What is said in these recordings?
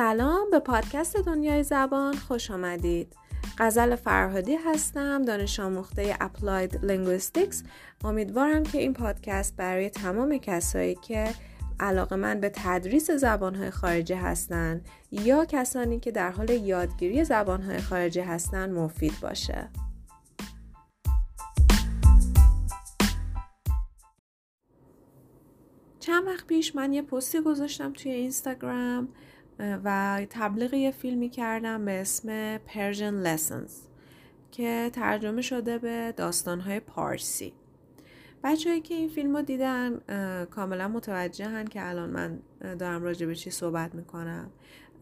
سلام به پادکست دنیای زبان خوش آمدید. غزل فرهادی هستم دانش آموخته Applied Linguistics. امیدوارم که این پادکست برای تمام کسایی که علاقه من به تدریس زبانهای خارجی هستند یا کسانی که در حال یادگیری زبانهای خارجی هستند مفید باشه. چند وقت پیش من یه پستی گذاشتم توی اینستاگرام. و تبلیغ یه فیلمی کردم به اسم Persian Lessons که ترجمه شده به داستانهای پارسی. بچههایی که این فیلم رو دیدن کاملا متوجهن که الان من دارم راجع به چی صحبت می‌کنم.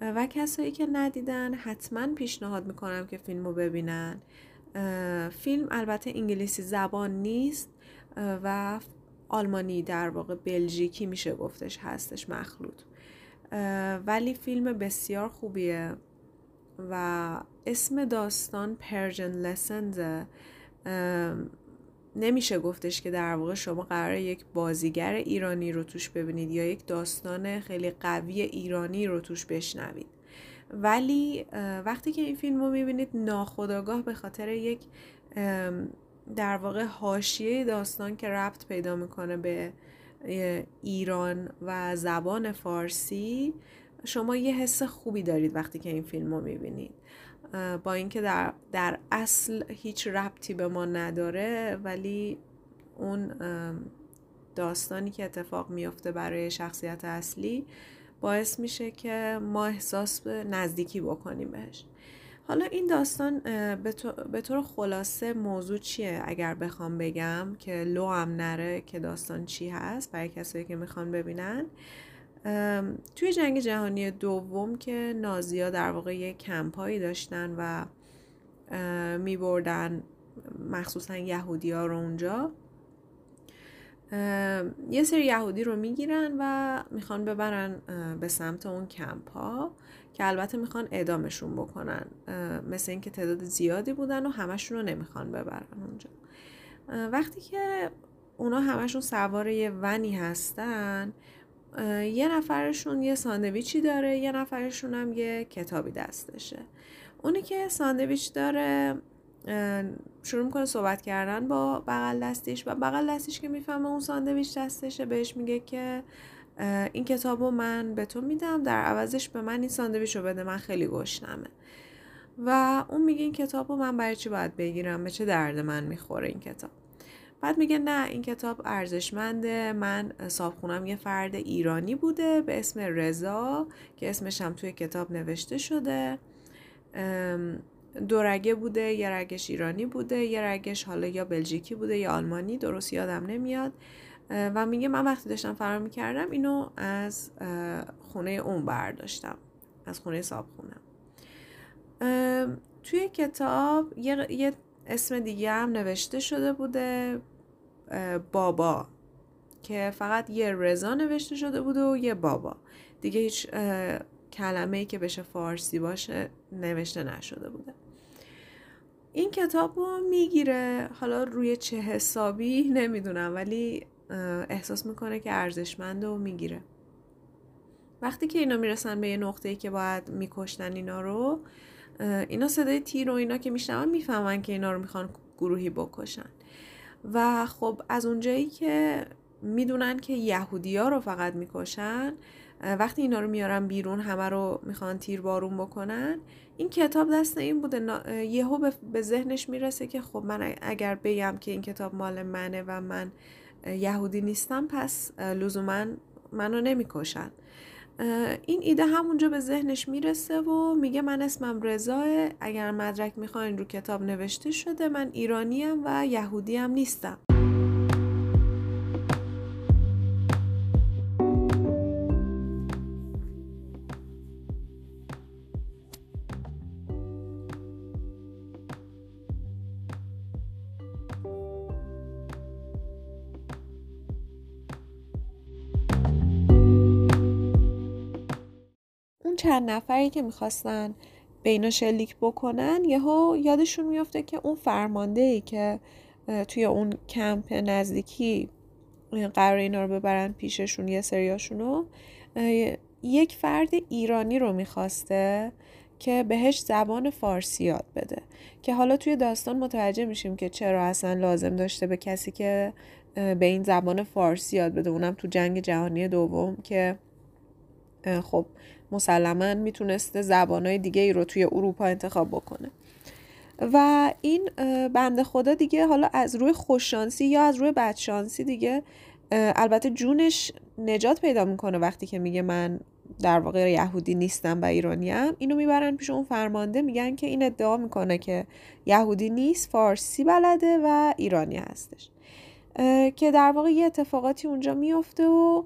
و کسایی که ندیدن حتما پیشنهاد می‌کنم که فیلم رو ببینن. فیلم البته انگلیسی زبان نیست و آلمانی در واقع بلژیکی میشه گفتش هستش مخلوط. ولی فیلم بسیار خوبیه و اسم داستان پرژن لسنز نمیشه گفتش که در واقع شما قرار یک بازیگر ایرانی رو توش ببینید یا یک داستان خیلی قوی ایرانی رو توش بشنوید. ولی وقتی که این فیلم رو می‌بینید ناخداگاه به خاطر یک در واقع حاشیه داستان که ربط پیدا می‌کنه به ایران و زبان فارسی شما یه حس خوبی دارید وقتی که این فیلم رو می‌بینید. با اینکه در, در اصل هیچ ربطی به ما نداره ولی اون داستانی که اتفاق میفته برای شخصیت اصلی باعث میشه که ما احساس نزدیکی بکنیم بهش. حالا این داستان به طور خلاصه موضوع چیه اگر بخوام بگم که لو هم نره که داستان چی هست برای کسایی که می‌خوان ببینن؟ توی جنگ جهانی دوم که نازیا در واقع یه کمپایی داشتن و میبردن مخصوصا یهودی ها رو اونجا. یه سری یهودی رو می‌گیرن و می‌خوان ببرن به سمت اون کمپ ها که البته می‌خوان اعدامشون بکنن مثل اینکه تعداد زیادی بودن و همشون رو نمی‌خوان ببرن اونجا. وقتی که اونا همشون سوار یه ونی هستن یه نفرشون یه ساندویچی داره یه نفرشون هم یه کتابی دستشه. اونی که ساندویچ داره شروع می‌کنه صحبت کردن با بغل دستیش و بغل دستیش که می‌فهمه اون ساندویچ دستشه بهش میگه که این کتاب رو من به تو میدم. در عوضش به من این ساندویچ رو بده. من خیلی گشنمه. و اون میگه این کتاب رو من برای چی باید بگیرم؟ به چه درد من می‌خوره این کتاب؟ بعد میگه نه این کتاب ارزشمنده. من صابخونم یه فرد ایرانی بوده به اسم رضا که اسمش هم توی کتاب نوشته شده. دو رگه بوده یه رگش ایرانی بوده یه رگش حالا یا بلژیکی بوده یا آلمانی درست یادم نمیاد. و میگه من وقتی داشتم فرار می‌کردم اینو از خونه اون برداشتم از خونه صاحب خونم توی کتاب یه, اسم دیگه هم نوشته شده بوده بابا که فقط یه رضا نوشته شده بوده و یه بابا. دیگه هیچ کلمه ای که بشه فارسی باشه نوشته نشده بوده. این کتاب رو می‌گیره حالا روی چه حسابی نمی‌دونم ولی احساس می‌کنه که ارزشمنده و می‌گیره. وقتی که اینا می‌رسن به یه نقطه ای که باید میکشتن اینا رو اینا صدای تیر و اینا که میشنون می‌فهمن که اینا رو می‌خوان گروهی بکشن. و خب از اونجایی که می‌دونن که یهودی ها رو فقط می‌کشن وقتی اینا رو میارن بیرون همه رو می‌خوان تیر بارون بکنن این کتاب دست این بوده. یهو به ذهنش می‌رسه که خب من اگر بگم که این کتاب مال منه و من یهودی نیستم پس لزوما منو نمی‌کشن. این ایده همونجا به ذهنش می‌رسه و میگه من اسمم رضاه اگر مدرک می‌خواین رو کتاب نوشته شده من ایرانیم و یهودیم نیستم. چند نفری که می‌خواستن به اینا شلیک بکنن یهو یادشون میفته که اون فرمانده ای که توی اون کمپ نزدیکی قرار اینا رو ببرن پیششون یه سریاشونو یک فرد ایرانی رو می‌خواسته که بهش زبان فارسی یاد بده. که حالا توی داستان متوجه میشیم که چرا اصلا لازم داشته به کسی که به این زبان فارسی یاد بده. اونم تو جنگ جهانی دوم که خب مسلما می‌تونسته زبانهای دیگه ای رو توی اروپا انتخاب بکنه. و این بنده خدا دیگه حالا از روی خوششانسی یا از روی بدشانسی دیگه البته جونش نجات پیدا می‌کنه وقتی که میگه من در واقع یهودی نیستم و ایرانیم. اینو می‌برن پیش اون فرمانده میگن که این ادعا می‌کنه که یهودی نیست فارسی بلده و ایرانی هستش. که در واقع یه اتفاقاتی اونجا میفته و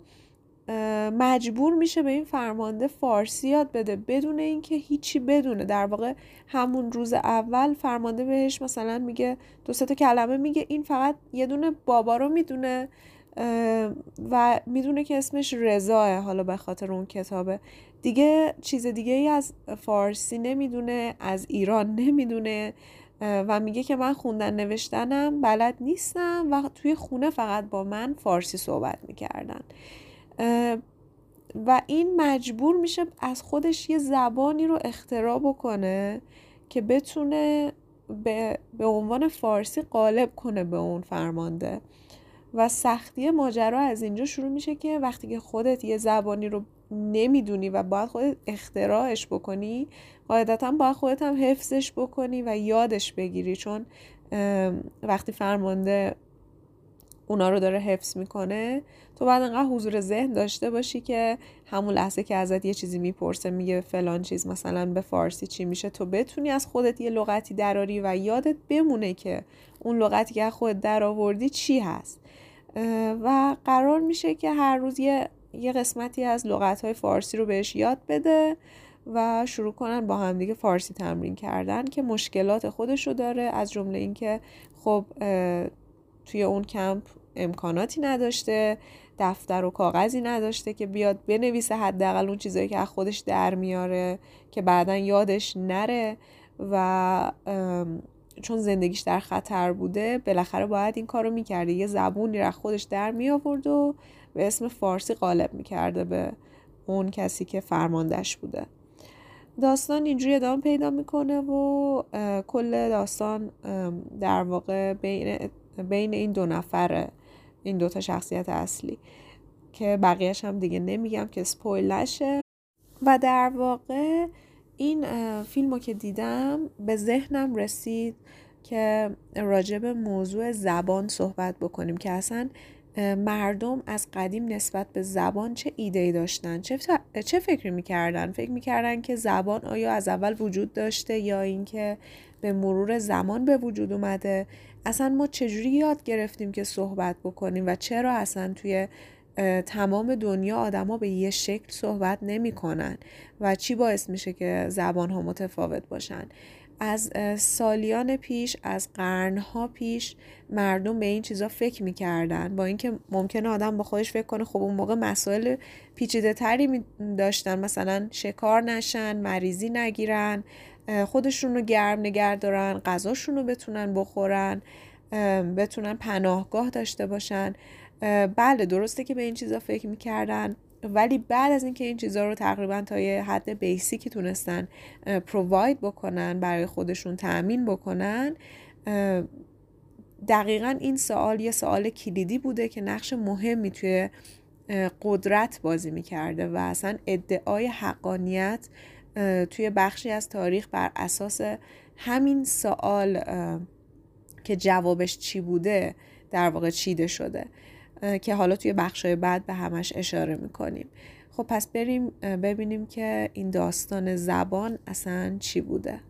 مجبور میشه به این فرمانده فارسی یاد بده بدون اینکه هیچی بدونه. در واقع همون روز اول فرمانده بهش مثلا میگه دو تا کلمه میگه این فقط یه دونه بابا رو می‌دونه و می‌دونه که اسمش رضاه حالا به خاطر اون کتابه. دیگه چیز دیگه ای از فارسی نمی‌دونه از ایران نمی‌دونه و میگه که من خوندن نوشتنم بلد نیستم و توی خونه فقط با من فارسی صحبت می‌کردن. و این مجبور میشه از خودش یه زبانی رو اختراع بکنه که بتونه به, به عنوان فارسی قالب کنه به اون فرمانده. و سختی ماجرا از اینجا شروع میشه که وقتی که خودت یه زبانی رو نمی‌دونی و باید خودت اختراعش بکنی قاعدتا باید خودت هم حفظش بکنی و یادش بگیری. چون وقتی فرمانده اونا رو داره حفظ می‌کنه تو بعد انقدر حضور ذهن داشته باشی که همون لحظه که ازت یه چیزی می‌پرسه میگه فلان چیز مثلا به فارسی چی میشه تو بتونی از خودت یه لغتی دراری و یادت بمونه که اون لغتی که خودت درآوردی چی هست. و قرار میشه که هر روز یه, یه قسمتی از لغت های فارسی رو بهش یاد بده و شروع کنن با همدیگه فارسی تمرین کردن که مشکلات خودش رو داره از جمله اینکه خب توی اون کمپ امکاناتی نداشته. دفتر و کاغذی نداشته که بیاد بنویسه حداقل اون چیزایی که از خودش در میاره که بعدا یادش نره و چون زندگیش در خطر بوده بالاخره باید این کارو می‌کرده. یه زبونی را خودش در می آورد و به اسم فارسی غالب می‌کرده به اون کسی که فرماندهش بوده. داستان اینجوری ادامه پیدا می‌کنه و کل داستان در واقع بین, بین این دو نفره. این دوتا شخصیت اصلی که بقیهش هم دیگه نمیگم که سپویل نشه. و در واقع این فیلم رو که دیدم به ذهنم رسید که راجب موضوع زبان صحبت بکنیم که اصلا مردم از قدیم نسبت به زبان چه ایده داشتن؟ چه, چه فکری می‌کردن؟ فکر می‌کردن که زبان آیا از اول وجود داشته یا اینکه به مرور زمان به وجود اومده؟ اصلا ما چجوری یاد گرفتیم که صحبت بکنیم و چرا اصلا توی تمام دنیا آدما به یه شکل صحبت نمی‌کنن و چی باعث میشه که زبان ها متفاوت باشن؟ از سالیان پیش از قرنها پیش مردم به این چیزا فکر می‌کردن با اینکه ممکنه آدم با خودش فکر کنه خب اون موقع مسائل پیچیده تری داشتن مثلا شکار نشن مریضی نگیرن خودشون رو گرم نگه دارن غذاشون رو بتونن بخورن بتونن پناهگاه داشته باشن. بله درسته که به این چیزا فکر می‌کردن ولی بعد از اینکه این چیزها رو تقریبا تا یه حد بیسیکی تونستن پروواید بکنن برای خودشون تأمین بکنن دقیقا این سوال یه سوال کلیدی بوده که نقش مهمی توی قدرت بازی می‌کرده و اصلا ادعای حقانیت توی بخشی از تاریخ بر اساس همین سوال که جوابش چی بوده در واقع چیده شده که حالا توی بخشای بعد به همش اشاره می‌کنیم. خب پس بریم ببینیم که این داستان زبان اصلا چی بوده.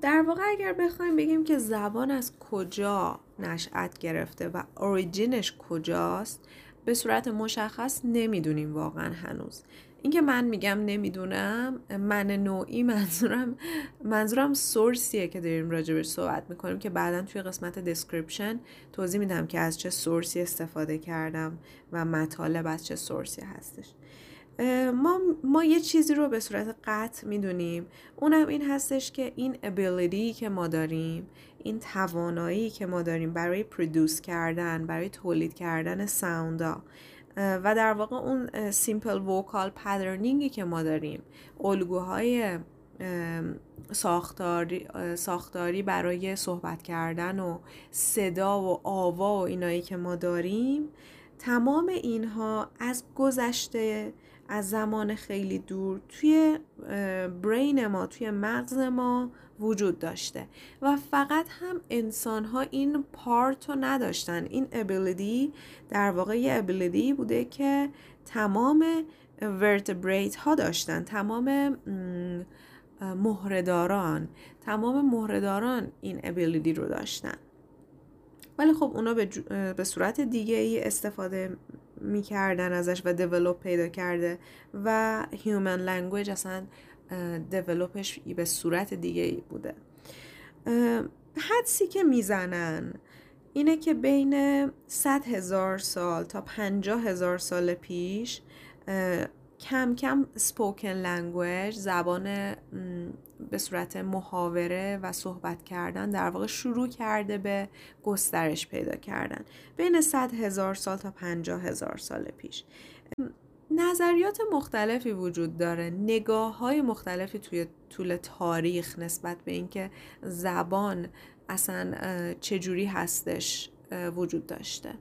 در واقع اگر بخوایم بگیم که زبان از کجا نشأت گرفته و origin ش کجاست به صورت مشخص نمی‌دونیم واقعا هنوز. اینکه من میگم نمی‌دونم من نوعی منظورم منظورم source یه که داریم راجبش صحبت می‌کنیم که بعدا توی قسمت description توضیح میدم که از چه source ی استفاده کردم و مطالب از چه source ی هستش. ما, ما یه چیزی رو به صورت قطع می‌دونیم. اونم این هستش که این ability که ما داریم این توانایی که ما داریم برای produce کردن برای تولید کردن sound ا و در واقع اون simple vocal patterning ی که ما داریم الگوهای ساختاری, ساختاری برای صحبت کردن و صدا و آوا و اینایی که ما داریم تمام اینها از گذشته از زمان خیلی دور توی برین ما توی مغز ما وجود داشته. و فقط هم انسان ها این پارت رو نداشتن. این ابیلیتی در واقع یه ابیلیتی بوده که تمام ورتبریت ها داشتن. تمام مهرهداران. تمام مهرهداران این ابیلیتی رو داشتن. ولی خب اونا به, به صورت دیگه استفاده می‌کردن ازش و develop پیدا کرده و human language اصلا develop ش به صورت دیگه ای بوده. حدسی که می‌زنن اینه که بین 100 هزار سال تا 50 هزار سال پیش کم کم spoken language زبان به صورت محاوره و صحبت کردن در واقع شروع کرده به گسترش پیدا کردن. بین 100 هزار سال تا 50 هزار سال پیش. نظریات مختلفی وجود داره. نگاه های مختلفی توی طول تاریخ نسبت به اینکه زبان اصلا چجوری هستش وجود داشته.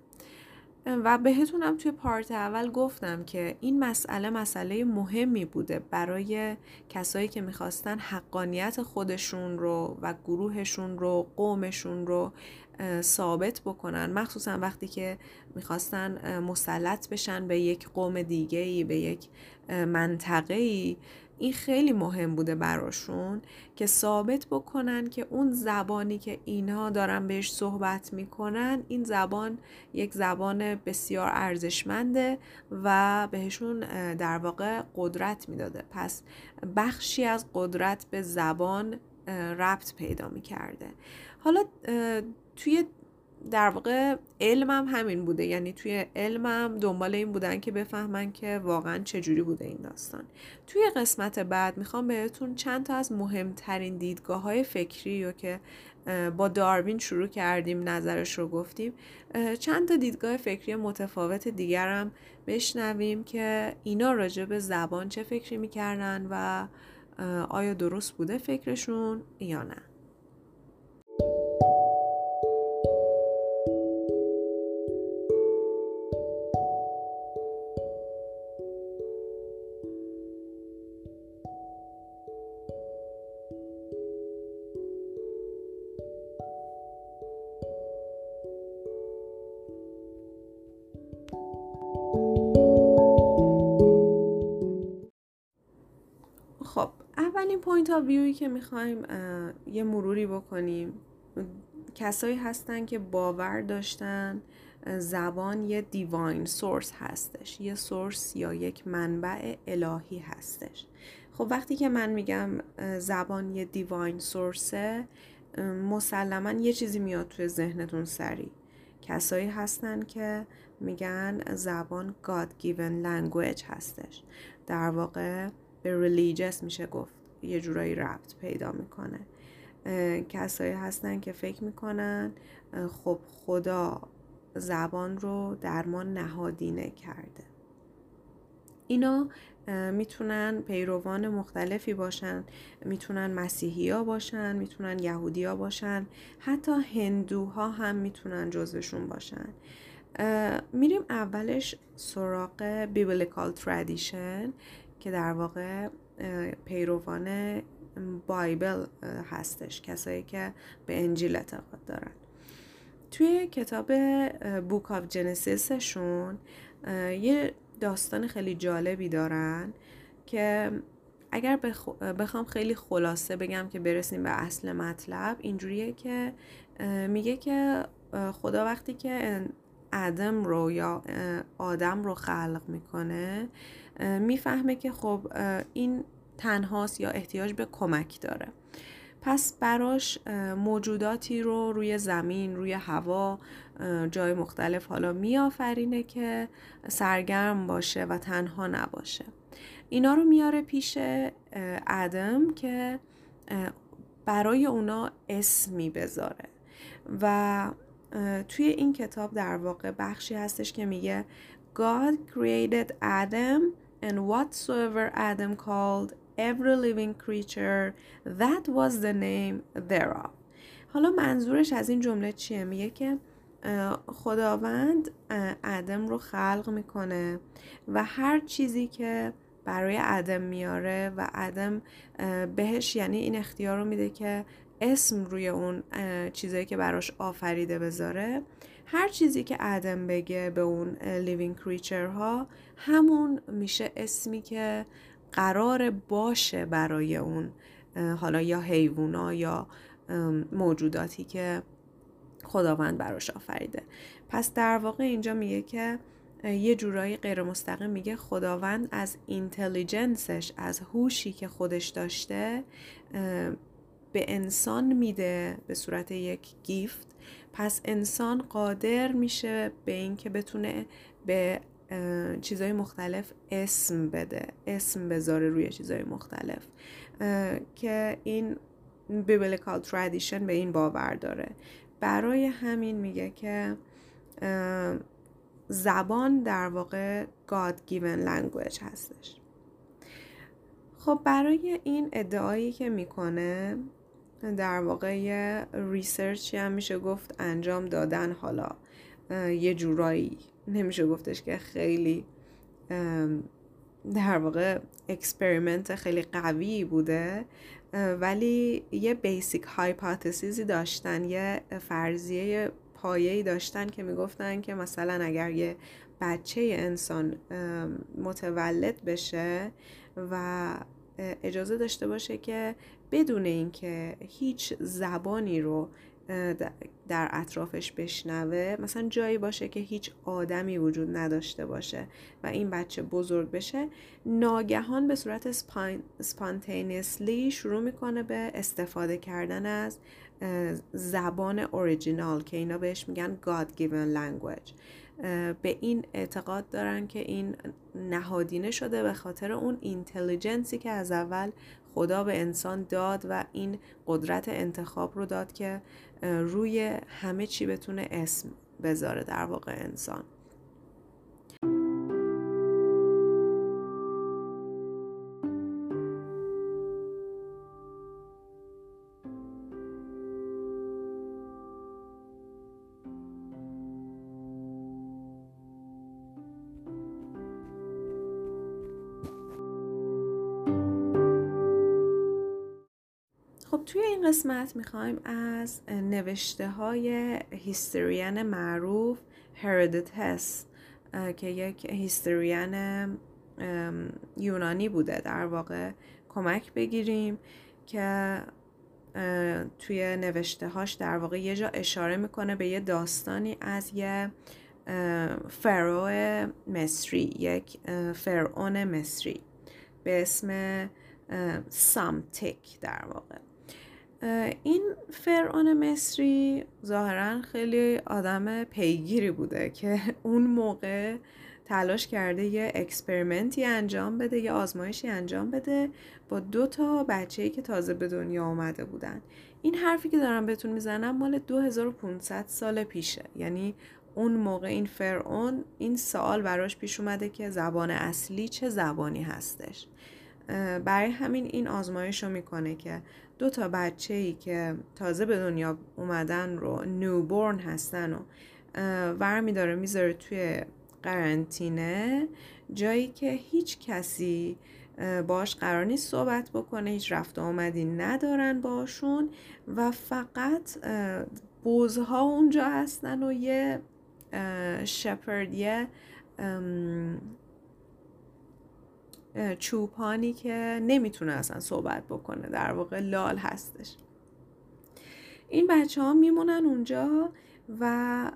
و بهتونم توی پارت اول گفتم که این مسئله مسئله مهمی بوده برای کسایی که می‌خواستن حقانیت خودشون رو و گروهشون رو قومشون رو ثابت بکنن. مخصوصا وقتی که می‌خواستن مسلط بشن به یک قوم دیگه ای به یک منطقه ای این خیلی مهم بوده براشون که ثابت بکنن که اون زبانی که اینها دارن بهش صحبت می‌کنن این زبان یک زبان بسیار ارزشمنده و بهشون در واقع قدرت می‌داده. پس بخشی از قدرت به زبان ربط پیدا می‌کرده. حالا توی در واقع علمم همین بوده. یعنی توی علمم دنبال این بودن که بفهمن که واقعا چجوری بوده این داستان. توی قسمت بعد می‌خوام بهتون چند تا از مهمترین دیدگاه های فکری رو که با داروین شروع کردیم نظرش رو گفتیم چند تا دیدگاه فکری متفاوت دیگرم بشنویم که اینا راجع به زبان چه فکری می‌کردن و آیا درست بوده فکرشون یا نه. point of view ی که می‌خوایم یه مروری بکنیم. کسایی هستن که باور داشتن زبان یه divine source هستش یه source یا یک منبع الهی هستش. خب وقتی که من میگم زبان یه divine source ه مسلما یه چیزی میاد توی ذهنتون سری کسایی هستن که میگن زبان God given language هستش. در واقع به religious میشه گفت. یه جورایی ربط پیدا می‌کنه. کسایی هستن که فکر می‌کنن خب خدا زبان رو در ما نهادینه کرده. اینا می‌تونن پیروان مختلفی باشن می‌تونن مسیحی ها باشن می‌تونن یهودی ها باشن حتی هندوها هم می‌تونن جزوشون باشن. میریم اولش سراغ biblical tradition که در واقع پیروان Bible هستش. کسایی که به انجیل اعتقاد دارن. توی کتاب Book of Genesis شون یه داستان خیلی جالبی دارن که اگر بخوام خیلی خلاصه بگم که برسیم به اصل مطلب اینجوریه که میگه که خدا وقتی که ادم رو یا آدم رو خلق می‌کنه می‌فهمه که خب این تنهاست یا احتیاج به کمک داره. پس براش موجوداتی رو روی زمین روی هوا جای مختلف حالا میآفرینه که سرگرم باشه و تنها نباشه. اینا رو میاره پیش ادم که برای اونا اسمی بذاره. و توی این کتاب در واقع بخشی هستش که میگه God created Adam and whatsoever Adam called every living creature that was the name thereof. حالا منظورش از این جمله چیه؟ میگه که خداوند ادم رو خلق می‌کنه و هر چیزی که برای ادم میاره و ادم بهش یعنی این اختیار رو میده که اسم روی اون چیزایی که براش آفریده بذاره هر چیزی که ادم بگه به اون لیوینگ کریچر ها همون میشه اسمی که قرار باشه برای اون حالا یا حیوونا یا موجوداتی که خداوند براش آفریده. پس در واقع اینجا میگه که یه جورایی غیر مستقیم میگه خداوند از intelligence ش از هوشی که خودش داشته به انسان میده به صورت یک gift. پس انسان قادر میشه به اینکه بتونه به چیزهای مختلف اسم بده. اسم بذاره روی چیزهای مختلف. که این biblical tradition به این باور داره. برای همین میگه که زبان در واقع God given language هستش. خب برای این ادعایی که می‌کنه در واقع یه research ی هم میشه گفت انجام دادن حالا. یه جورایی. نمیشه گفتش که خیلی در واقع experiment خیلی قوی بوده ولی یه بیسیک هایپاتسیزی داشتن یه فرضیه پایه‌ای داشتن که می‌گفتن که مثلا اگر یه بچه انسان متولد بشه و اجازه داشته باشه که بدون اینکه هیچ زبانی رو در اطرافش بشنوه مثلا جایی باشه که هیچ آدمی وجود نداشته باشه و این بچه بزرگ بشه ناگهان به صورت spontaneously شروع می‌کنه به استفاده کردن از زبان اوریجینال که اینا بهش میگن God given language. به این اعتقاد دارن که این نهادینه شده به خاطر اون intelligence ی که از اول خدا به انسان داد و این قدرت انتخاب رو داد که روی همه چی بتونه اسم بذاره در واقع انسان. قسمت می‌خوایم از نوشته های هیستریان معروف هردتس که یک هیستریان یونانی بوده. در واقع کمک بگیریم که توی نوشته هاش در واقع یه جا اشاره می‌کنه به یه داستانی از یه فرو مصری یک فرعون مصری. به اسم سامتک در واقع. این فرعون مصری ظاهرا خیلی آدم پیگیری بوده که اون موقع تلاش کرده یه experiment ی انجام بده یه آزمایشی انجام بده با دو تا بچه که تازه به دنیا آمده بودن. این حرفی که دارم بهتون می‌زنم مال 2500 سال پیشه. یعنی اون موقع این فرعون این سوال براش پیش اومده که زبان اصلی چه زبانی هستش. برای همین این آزمایش رو می‌کنه که دو تا بچه ای که تازه به دنیا اومدن رو نیوبورن هستن و ورمی داره می‌ذاره توی قرنطینه جایی که هیچ کسی باش قرار نیست صحبت بکنه هیچ رفت آمدی ندارن باشون و فقط بوزها اونجا هستن و یه شپرد یه چوپانی که نمی‌تونه اصلا صحبت بکنه. در واقع لال هستش. این بچه ها میمونن اونجا و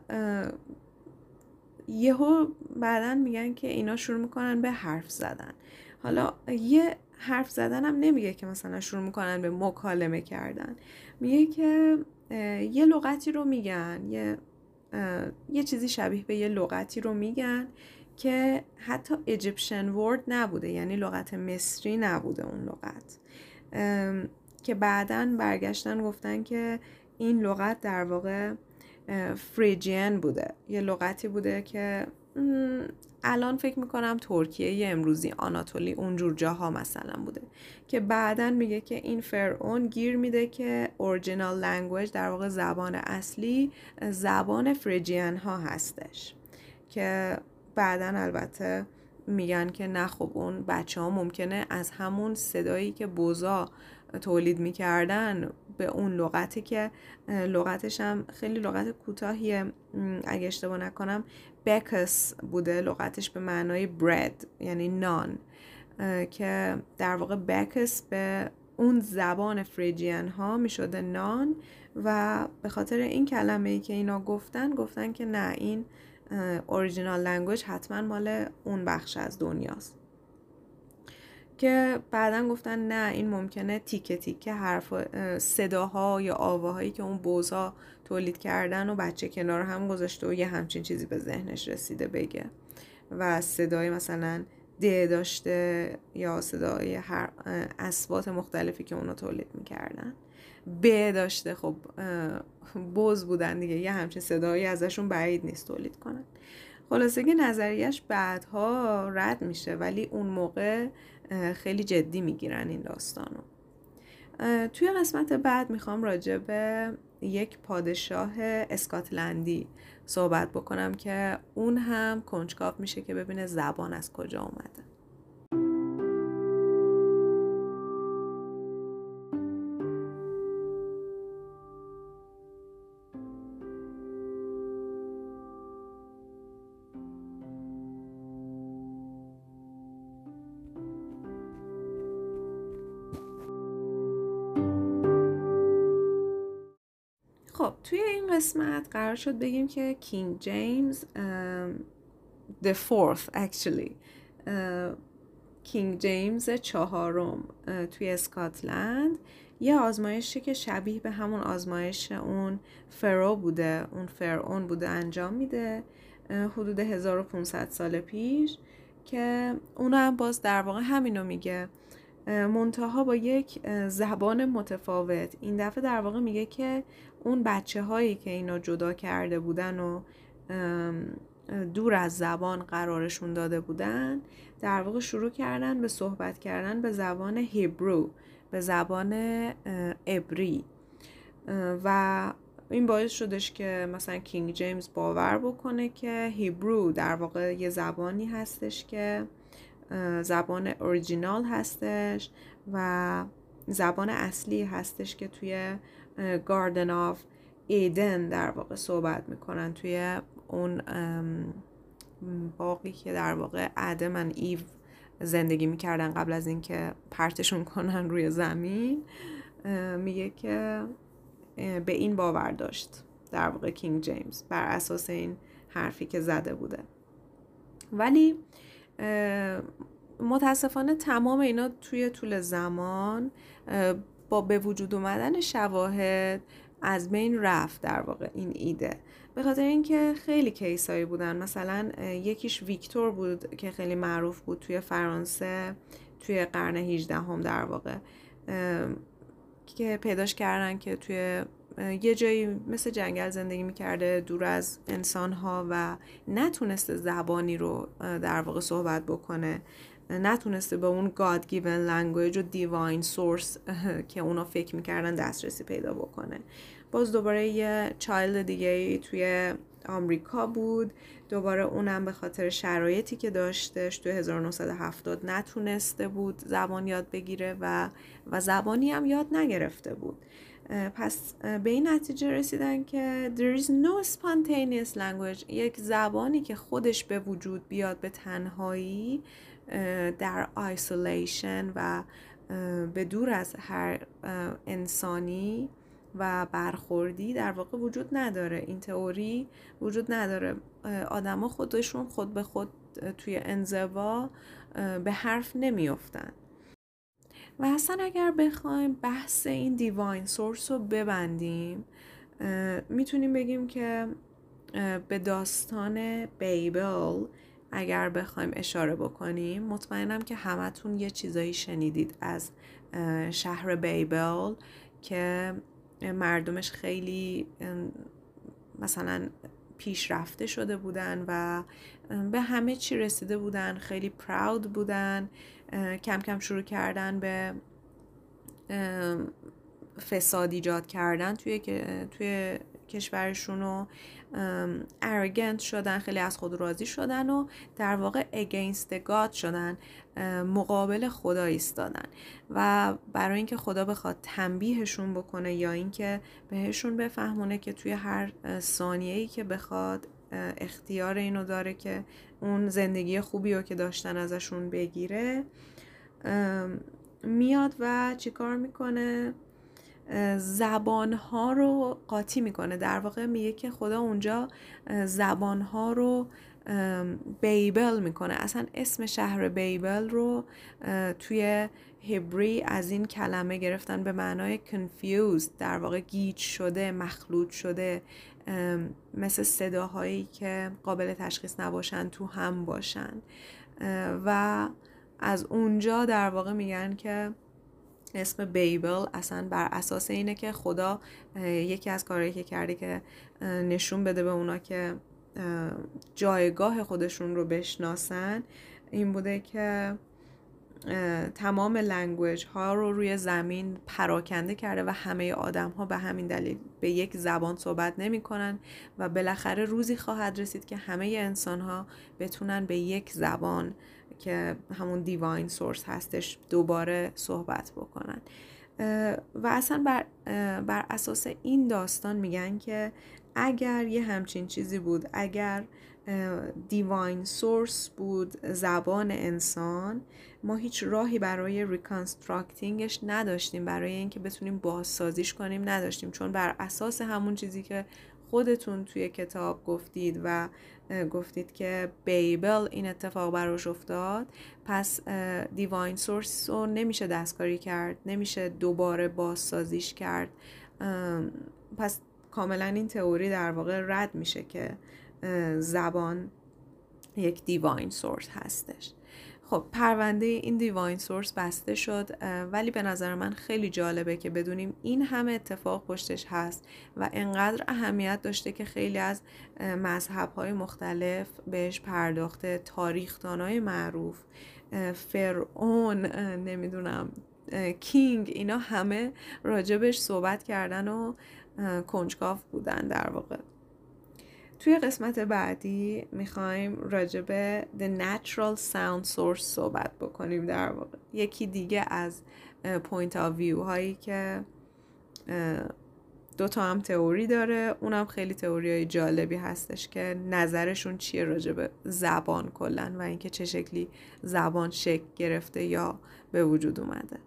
یهو بعدا میگن که اینا شروع می‌کنن به حرف زدن. حالا یه حرف زدن هم نمیگه که مثلا شروع می‌کنن به مکالمه کردن. میگه که یه لغتی رو میگن یه یه چیزی شبیه به یه لغتی رو میگن که حتی Egyptian word نبوده یعنی لغت مصری نبوده اون لغت. که بعدا برگشتن گفتن که این لغت در واقع Phrygian بوده. یه لغتی بوده که الان فکر می‌کنم ترکیه امروزی آناتولی اونجور جاها مثلا بوده. که بعدا میگه که این فرعون گیر میده که original language در واقع زبان اصلی زبان فریجین ها هستش. که بعدا البته میگن که نه خب اون بچه ها ممکنه از همون صدایی که بوزا تولید می‌کردن به اون لغتی که لغتش هم خیلی لغت کوتاهیه. اگه اشتباه نکنم بکس بوده لغتش به معنای برد یعنی نان. که در واقع بکس به اون زبان فریجین ها می شده نان و به خاطر این کلمه ای که اینا گفتن گفتن که نه این original language حتما مال اون بخش از دنیاست. که بعدا گفتن نه این ممکنه تیکه تیکه حرف صداها یا آواهایی که اون بزها تولید کردن و بچه کنار هم گذاشته و یه همچین چیزی به ذهنش رسیده بگه. و صدای مثلا ده داشته یا صدای هر اسبات مختلفی که اونو تولید می‌کردن. ب داشته. خب بوز بودن دیگه. یه همچین صدایی ازشون بعید نیست تولید کنن. خلاصه که نظریش بعدها رد میشه ولی اون موقع خیلی جدی می‌گیرن این داستانو. توی قسمت بعد می‌خوام راجع به یک پادشاه اسکاتلندی صحبت بکنم که اون هم کنجکاو میشه که ببینه زبان از کجا اومده. قسمت قرار شد بگیم که کینگ جیمز the fourth actually کینگ جیمز چهارم توی اسکاتلند. یه آزمایشی که شبیه به همون آزمایش اون فرو بوده اون فرعون بوده انجام میده حدود 1500 سال پیش که اونو هم باز در واقع همینو میگه. منتها با یک زبان متفاوت. این دفعه در واقع میگه که اون بچه هایی که اینا جدا کرده بودن و دور از زبان قرارشون داده بودن در واقع شروع کردن به صحبت کردن به زبان هیبرو به زبان عبری. و این باعث شدش که مثلا کینگ جیمز باور بکنه که هیبرو در واقع یه زبانی هستش که زبان اوریجینال هستش و زبان اصلی هستش که توی Garden of Eden در واقع صحبت می‌کنن. توی اون باغی که در واقع Adam and Eve زندگی می‌کردن قبل از اینکه پرتشون کنن روی زمین میگه که به این باور داشت در واقع کینگ جیمز بر اساس این حرفی که زده بوده. ولی متاسفانه تمام اینا توی طول زمان با به وجود اومدن شواهد از بین رفت در واقع این ایده. به خاطر اینکه خیلی کیسایی بودن. مثلا یکیش ویکتور بود که خیلی معروف بود توی فرانسه توی قرن 18 هم در واقع که پیداش کردن که توی یه جایی مثل جنگل زندگی می‌کرده دور از انسان ها و نتونسته زبانی رو در واقع صحبت بکنه. نتونسته به اون God given language و divine source که اونا فکر می‌کردن دسترسی پیدا بکنه. باز دوباره یه چایلد دیگه توی آمریکا بود. دوباره اونم به خاطر شرایطی که داشتش توی 1970 نتونسته بود زبان یاد بگیره و و زبانی هم یاد نگرفته بود. پس به این نتیجه رسیدن که there is no spontaneous language یک زبانی که خودش به وجود بیاد به تنهایی در isolation و به دور از هر انسانی و برخوردی در واقع وجود نداره. این تئوری وجود نداره. آدما خودشون خود به خود توی انزوا به حرف نمیافتن. و اصلا اگر بخوایم بحث این دیواین سورس رو ببندیم می‌تونیم بگیم که به داستان بیبل اگر بخوایم اشاره بکنیم مطمئنم که همتون یه چیزایی شنیدید از شهر بیبل که مردمش خیلی مثلا پیشرفته شده بودن و به همه چی رسیده بودن خیلی پراود بودن. کم کم شروع کردن به فساد ایجاد کردن توی توی کشورشون و ارگنت شدن خیلی از خود راضی شدن و در واقع اگینست گاد شدن مقابل خدا ایستادن. و برای اینکه خدا بخواد تنبیهشون بکنه یا اینکه بهشون بفهمونه که توی هر ثانیه‌ای که بخواد اختیار اینو داره که اون زندگی خوبی رو که داشتن ازشون بگیره. میاد و چیکار می‌کنه؟ زبان ها رو قاطی می‌کنه. در واقع میگه که خدا اونجا زبان ها رو بیبل می‌کنه. اصلا اسم شهر بیبل رو توی هبری از این کلمه گرفتن به معنای confused در واقع گیج شده مخلوط شده. مثل صداهایی که قابل تشخیص نباشن تو هم باشن. و از اونجا در واقع میگن که اسم بیبل اصلا بر اساس اینه که خدا یکی از کارهایی که کرده که نشون بده به اونا که جایگاه خودشون رو بشناسن این بوده که تمام لنگویج ها رو روی زمین پراکنده کرده و همه آدم ها به همین دلیل به یک زبان صحبت نمی کنن و بالاخره روزی خواهد رسید که همه انسان ها بتونن به یک زبان که همون divine source هستش دوباره صحبت بکنن. و اصلا بر, بر اساس این داستان میگن که اگر یه همچین چیزی بود اگر divine source بود زبان انسان. ما هیچ راهی برای reconstructing ش نداشتیم. برای اینکه بتونیم بازسازیش کنیم نداشتیم. چون بر اساس همون چیزی که خودتون توی کتاب گفتید و گفتید که بیبل این اتفاق براش افتاد پس دیواین سورس رو نمیشه دستکاری کرد نمیشه دوباره بازسازیش کرد. پس کاملا این تئوری در واقع رد میشه که زبان یک دیواین سورس هستش. خب پرونده این دیواین سورس بسته شد ولی به نظر من خیلی جالبه که بدونیم این همه اتفاق پشتش هست و انقدر اهمیت داشته که خیلی از مذهب های مختلف بهش پرداخته تاریخدانای معروف فرعون نمی‌دونم کینگ اینا همه راجبش صحبت کردن و کنجکاف بودن در واقع. توی قسمت بعدی می‌خوایم راجع به The Natural Sound Source صحبت بکنیم در واقع. یکی دیگه از point of view هایی که دوتا هم تئوری داره. اونم خیلی تئوری های جالبی هستش که نظرشون چیه راجع به زبان کلا و اینکه چه شکلی زبان شکل گرفته یا به وجود اومده.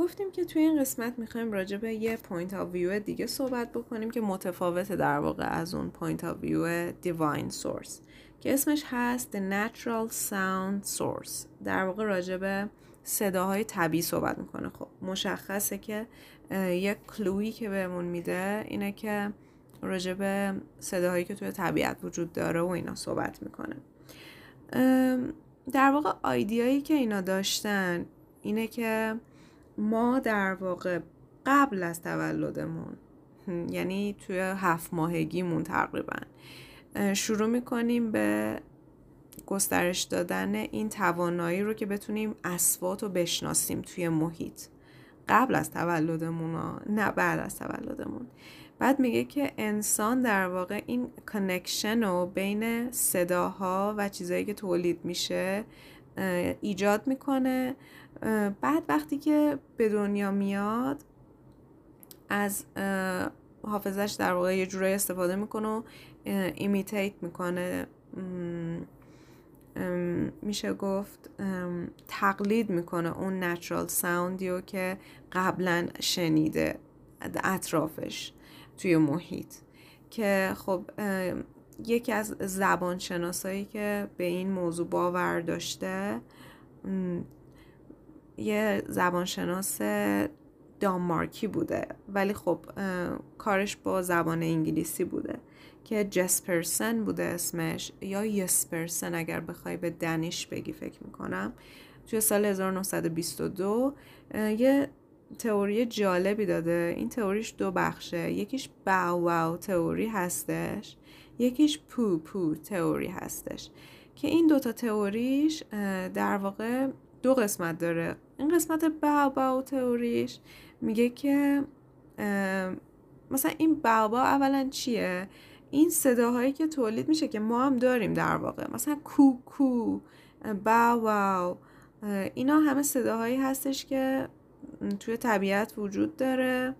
گفتیم که توی این قسمت می‌خوایم راجع به یه point of view دیگه صحبت بکنیم که متفاوت در واقع از اون point of view divine source که اسمش هست The Natural Sound Source. در واقع راجع به صداهای طبیعی صحبت می‌کنه. خب مشخصه که یک clue یی که بهمون میده اینه که راجع به صداهایی که توی طبیعت وجود داره و اینا صحبت می‌کنه. در واقع آیدیایی که اینا داشتن اینه که ما در واقع قبل از تولدمون یعنی توی هفت ماهگیمون تقریبا شروع می‌کنیم به گسترش دادن این توانایی رو که بتونیم اسوات رو بشناسیم توی محیط. قبل از تولدمون نه بعد از تولدمون. بعد میگه که انسان در واقع این کنکشن رو بین صداها و چیزایی که تولید میشه ایجاد می‌کنه. بعد وقتی که به دنیا میاد از حافظش در واقع یه جورایی استفاده می‌کنه و imitate می‌کنه. میشه گفت تقلید می‌کنه اون natural sound ی که قبلا شنیده اطرافش توی محیط. که خب یکی از زبان شناسایی که به این موضوع باور داشته یه زبانشناس دانمارکی بوده. ولی خب کارش با زبان انگلیسی بوده. که جسپرسن بوده اسمش یا یسپرسن اگر بخوای به دنیش بگی فکر می‌کنم. توی سال 1922 یه تئوری جالبی داده. این تئوریش دو بخشه. یکیش باو واو تئوری هستش. یکیش پو پو تئوری هستش. که این دوتا تئوریش در واقع دو قسمت داره. این قسمت باو باو تئوریش میگه که مثلا این باو باو اولا چیه؟ این صداهایی که تولید میشه که ما هم داریم در واقع. مثلا کو باو واو اینا همه صداهایی هستش که توی طبیعت وجود داره.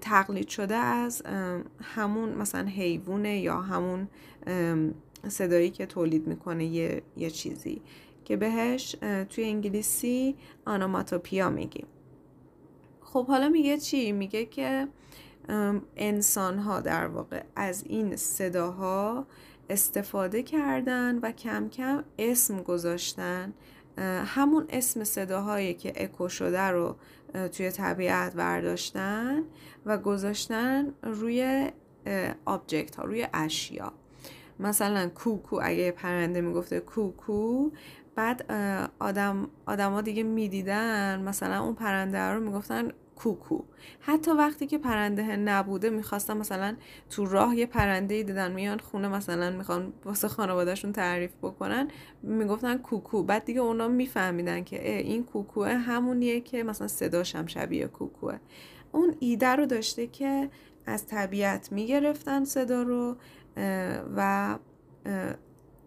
تقلید شده از همون مثلا حیوانه یا همون صدایی که تولید می‌کنه یه, یه چیزی که بهش توی انگلیسی آناماتوپیا میگیم خب حالا میگه چی؟ میگه که انسان ها در واقع از این صداها استفاده کردن و کم کم اسم گذاشتن همون اسم صداهایی که اکو شده رو توی طبیعت برداشتن و گذاشتن روی object ها روی اشیا. مثلا کوکو اگه پرنده می‌گفته کوکو بعد آدم آدما دیگه می‌دیدن مثلا اون پرنده رو می‌گفتن کوکو. حتی وقتی که پرنده نبوده می‌خواستن مثلا تو راه یه پرنده دیدن میان خونه مثلا می‌خوان واسه خانوادهشون تعریف بکنن می‌گفتن کوکو. بعد دیگه اونا میفهمیدن که این کوکوه همونیه که مثلا صداش هم شبیه کوکوه. اون ایده رو داشته که از طبیعت می‌گرفتن صدا رو و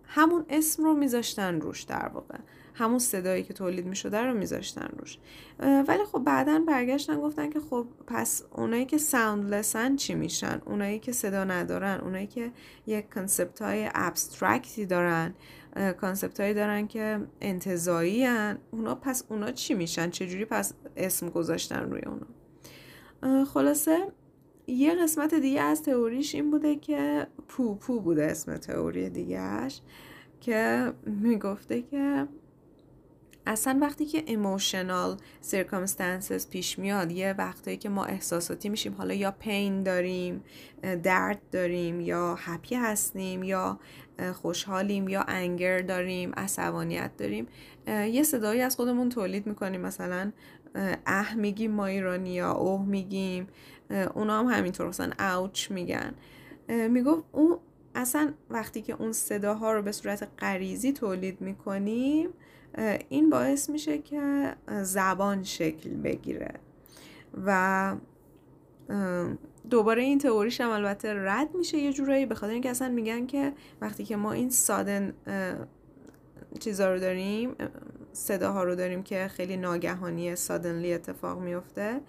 همون اسم رو میذاشتن روش در واقع. همون صدایی که تولید می شده رو میذاشتن روش. ولی خب بعدا برگشتن گفتن که خب پس اونایی که soundless ن چی میشن؟ اونایی که صدا ندارن اونایی که یک concept های abstract ی دارن concept هایی دارن که انتزاعی. اونا پس اونا چی میشن؟ چجوری پس اسم گذاشتن روی اونا؟ خلاصه یه قسمت دیگه از تئوریش این بوده که پو پو بوده اسم تئوری دیگهش که می‌گفته که اصلا وقتی که ایموشنال سرکمستانسز پیش میاد یه وقتایی که ما احساساتی میشیم حالا یا پین داریم درد داریم یا هپی هستیم یا خوشحالیم یا انگر داریم عصبانیت داریم یه صدایی از خودمون تولید می‌کنیم. مثلا اه میگیم ما ایرانی یا اوه میگیم اونا هم همینطور مثلا اوچ میگن. می‌گفت اون اصلا وقتی که اون صداها رو به صورت غریزی تولید می‌کنیم این باعث میشه که زبان شکل بگیره و دوباره این تئوریش هم البته رد میشه یه جورایی به خاطر اینکه اصلا میگن که وقتی که ما این سادن چیزا رو داریم صداها رو داریم که خیلی ناگهانی سادنلی اتفاق میفته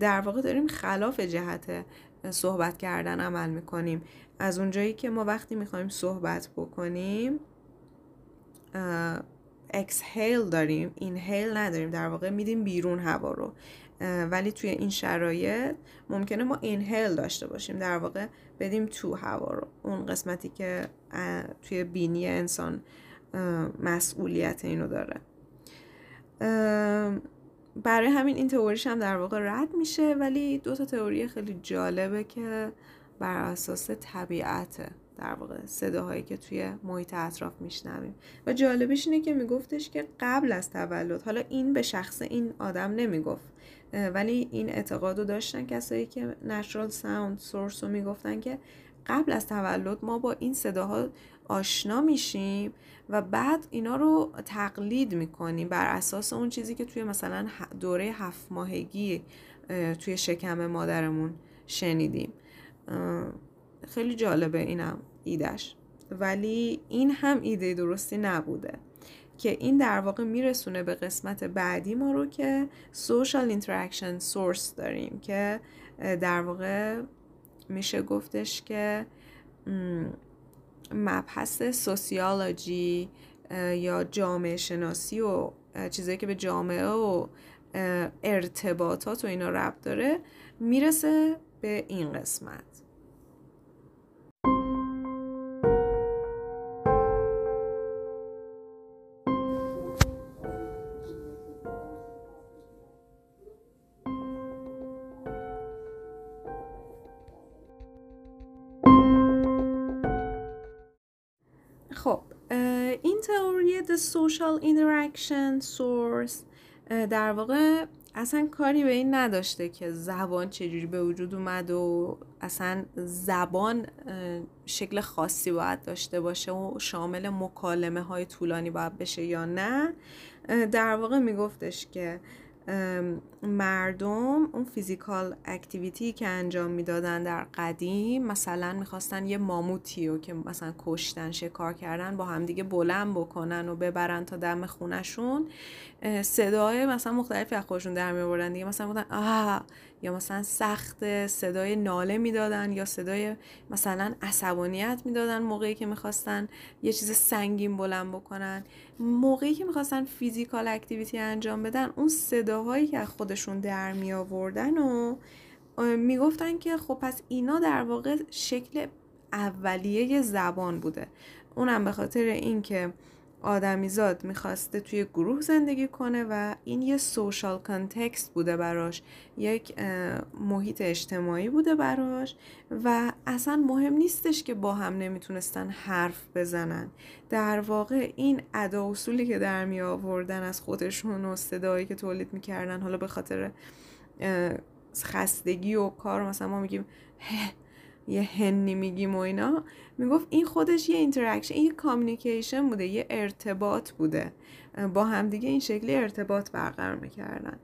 در واقع داریم خلاف جهت صحبت کردن عمل می‌کنیم. از اونجایی که ما وقتی می‌خوایم صحبت بکنیم اکسهیل داریم اینهیل نداریم در واقع میدیم بیرون هوا رو. ولی توی این شرایط ممکنه ما اینهیل داشته باشیم در واقع بدیم تو هوا رو. اون قسمتی که توی بینی انسان مسئولیت اینو داره. برای همین این تئوریش هم در واقع رد میشه ولی دو تا تئوری خیلی جالبه که بر اساس طبیعته. در واقع صداهایی که توی محیط اطراف میشنویم. و جالبش اینه که میگفتش که قبل از تولد حالا این به شخص این آدم نمی‌گفت ولی این اعتقاد رو داشتن کسایی که نشرال ساوند سورس رو می‌گفتن که قبل از تولد ما با این صداها آشنا میشیم و بعد اینا رو تقلید می‌کنیم بر اساس اون چیزی که توی مثلا دوره هفت ماهگی توی شکم مادرمون شنیدیم. خیلی جالبه اینم ایدش ولی این هم ایده درستی نبوده که این در واقع میرسونه به قسمت بعدی ما رو که social interaction source داریم که در واقع میشه گفتش که مبحث سوسیالوجی یا جامعه شناسی و چیزایی که به جامعه و ارتباطات و اینا ربط داره می‌رسه به این قسمت. تئوری The Social Interaction Source در واقع اصلا کاری به این نداشته که زبان چجوری به وجود اومد و اصلا زبان شکل خاصی باید داشته باشه و شامل مکالمه های طولانی باید بشه یا نه. در واقع میگفتش که مردم اون فیزیکال اکتیویتی که انجام می‌دادن در قدیم مثلا می‌خواستن یه ماموتی رو که مثلا کشتن شکار کردن با همدیگه بلند بکنن و ببرن تا دم خونشون صدای مثلا مختلفی از خودشون در میبردن دیگه مثلا بودن آه یا مثلا سخت صدای ناله می‌دادن یا صدای مثلا عصبانیت می‌دادن موقعی که می‌خواستن یه چیز سنگین بلند بکنن موقعی که می‌خواستن فیزیکال اکتیویتی انجام بدن اون صداهایی که از خودشون در می آوردن و می‌گفتن که خب پس اینا در واقع شکل اولیه زبان بوده. اونم به خاطر اینکه آدمیزاد می‌خواسته توی گروه زندگی کنه و این یه سوشال کانتکست بوده براش یک محیط اجتماعی بوده براش و اصلا مهم نیستش که با هم نمی‌تونستن حرف بزنن. در واقع این ادا اصولی که در می آوردن از خودشون و صدایی که تولید می‌کردن حالا به خاطر خستگی و کار مثلا ما میگیم یه هنی میگیم و اینا می‌گفت این خودش یه interaction یه communication بوده یه ارتباط بوده. با همدیگه این شکلی ارتباط برقرار می‌کردن.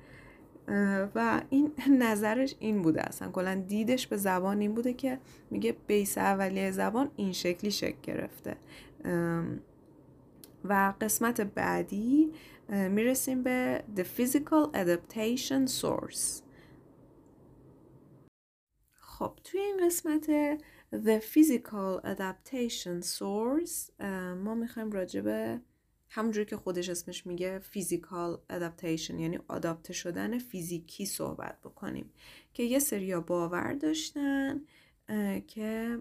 و این نظرش این بوده اصلا. کلا دیدش به زبان این بوده که میگه base اولیه زبان این شکلی شکل گرفته. و قسمت بعدی می‌رسیم به The Physical Adaptation Source. خب توی این قسمت The Physical Adaptation Source ما می‌خوایم راجع به همونجوری که خودش اسمش میگه Physical Adaptation یعنی آداپته شدن فیزیکی صحبت بکنیم. که یه سریا باور داشتن که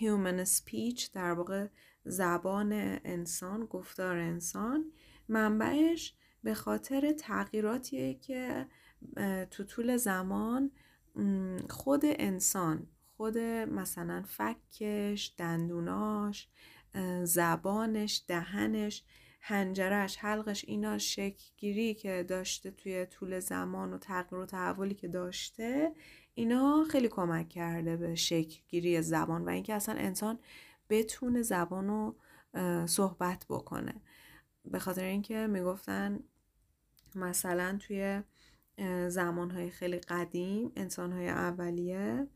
Human Speech در واقع زبان انسان گفتار انسان منبعش به خاطر تغییراتیه که تو طول زمان خود انسان خود مثلا فکش دندوناش زبانش دهنش هنجرش حلقش اینا شکلگیری که داشته توی طول زمان و تغییر و تحولی که داشته اینا خیلی کمک کرده به شکلگیری زبان و اینکه اصلا انسان بتونه زبان رو صحبت بکنه. به خاطر اینکه می‌گفتن مثلا توی زمانهای خیلی قدیم انسانهای اولیه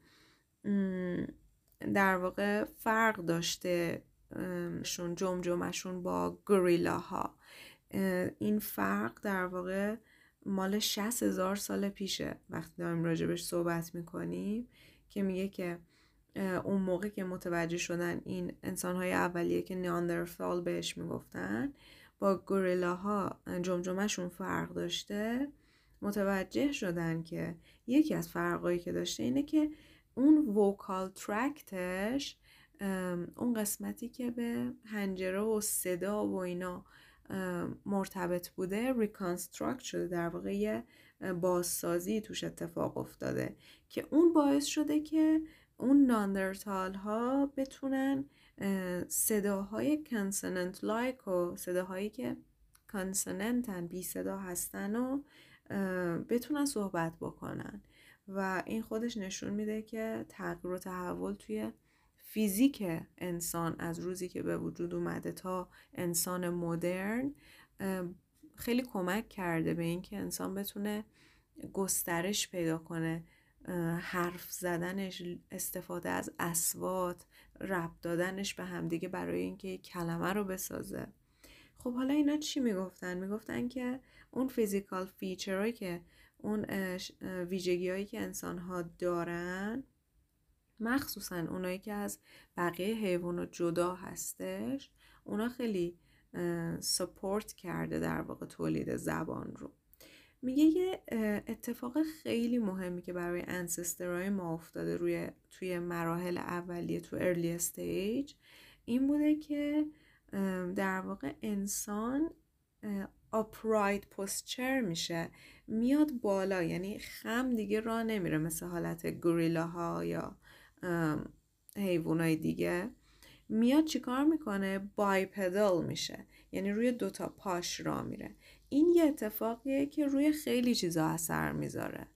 در واقع فرق داشته شون جمجمشون با گوریلاها. این فرق در واقع مال 60 هزار سال پیشه. وقتی داریم راجبش صحبت می‌کنیم که میگه که اون موقع که متوجه شدن این انسانهای اولیه که نیاندرفال بهش می‌گفتن با گوریلاها جمجمهشون فرق داشته. متوجه شدن که یکی از فرقایی که داشته اینه که اون vocal tract ش اون قسمتی که به حنجره و صدا و اینا مرتبط بوده reconstruct شده در واقع یه بازسازی توش اتفاق افتاده که اون باعث شده که اون نئاندرتال ها بتونن صداهای کنسننت لایک و صداهایی که کانسننتن بی صدا هستن و بتونن صحبت بکنن. و این خودش نشون میده که تغییر و تحول توی فیزیک انسان از روزی که به وجود اومده تا انسان مدرن خیلی کمک کرده به اینکه انسان بتونه گسترش پیدا کنه. حرف زدنش استفاده از اصوات ربط دادنش به همدیگه برای اینکه کلمه رو بسازه. خب حالا اینا چی می‌گفتن؟ می‌گفتن که اون physical feature هایی که اون ویژگی هایی که انسان ها دارن مخصوصا اونایی که از بقیه حیوانات جدا هستش اونا خیلی support کرده در واقع تولید زبان رو. میگه یه اتفاق خیلی مهمی که برای ancestor های ما افتاده روی توی مراحل اولیه تو early stage این بوده که در واقع انسان upright posture میشه. میاد بالا یعنی خم دیگه راه نمیره مثل حالت گوریلاها یا حیوانای دیگه. میاد چیکار می‌کنه؟ bipedal میشه یعنی روی دوتا پاش را میره. این یه اتفاقیه که روی خیلی چیزا اثر می‌ذاره.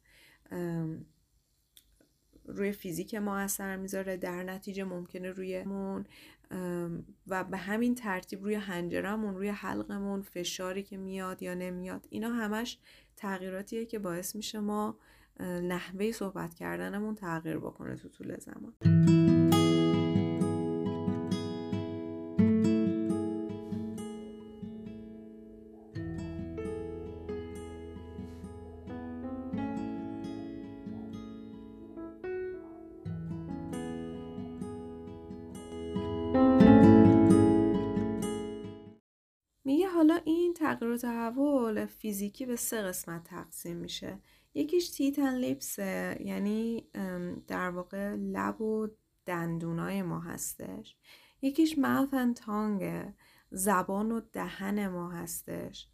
روی فیزیک ما اثر می‌ذاره در نتیجه ممکنه روی مون و به همین ترتیب روی هنجرمون روی حلقمون فشاری که میاد یا نمیاد اینا همش تغییراتیه که باعث میشه ما نحوه صحبت کردنمون تغییر بکنه تو طول زمان. تغییر تحول فیزیکی به سه قسمت تقسیم میشه. یکیش teeth and lips ه یعنی در واقع لب و دندونای ما هستش. یکیش mouth and tongue ه زبان و دهن ما هستش.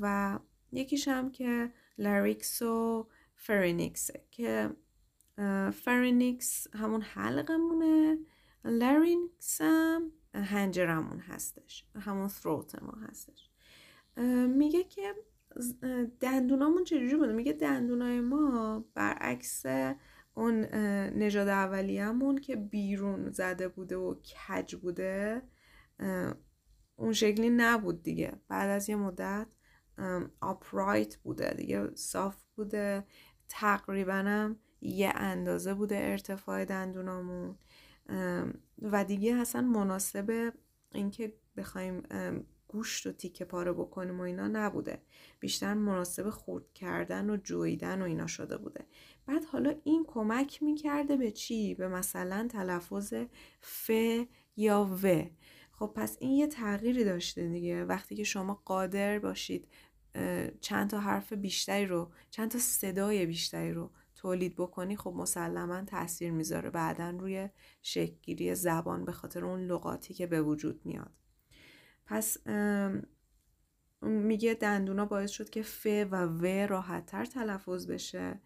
و یکیش هم که larynx و pharynx ه که pharynx همون حلقمونه larynx هم حنجرمون هستش. همون throat ما هستش. میگه که دندونامون چجوری بوده میگه دندونای ما برعکس اون نژاد اولیه‌مون که بیرون زده بوده و کج بوده اون شکلی نبود دیگه. بعد از یه مدت آپرایت بوده دیگه صاف بوده. تقریبا هم یه اندازه بوده ارتفاع دندونامون. و دیگه اصلا مناسب اینکه بخوایم گوشت و تیکه پاره بکنیم و اینا نبوده. بیشتر مناسب خورد کردن و جویدن و اینا شده بوده. بعد حالا این کمک می‌کرده به چی؟ به مثلا تلفظ ف یا و. خب پس این یه تغییری داشته دیگه. وقتی که شما قادر باشید چند تا حرف بیشتری رو چند تا صدای بیشتری رو تولید بکنی خب مسلما تاثیر می‌ذاره. بعدا روی شکلگیری زبان به خاطر اون لغاتی که به وجود میاد. پس میگه دندونا باعث شد که ف و و راحت تر تلفظ بشه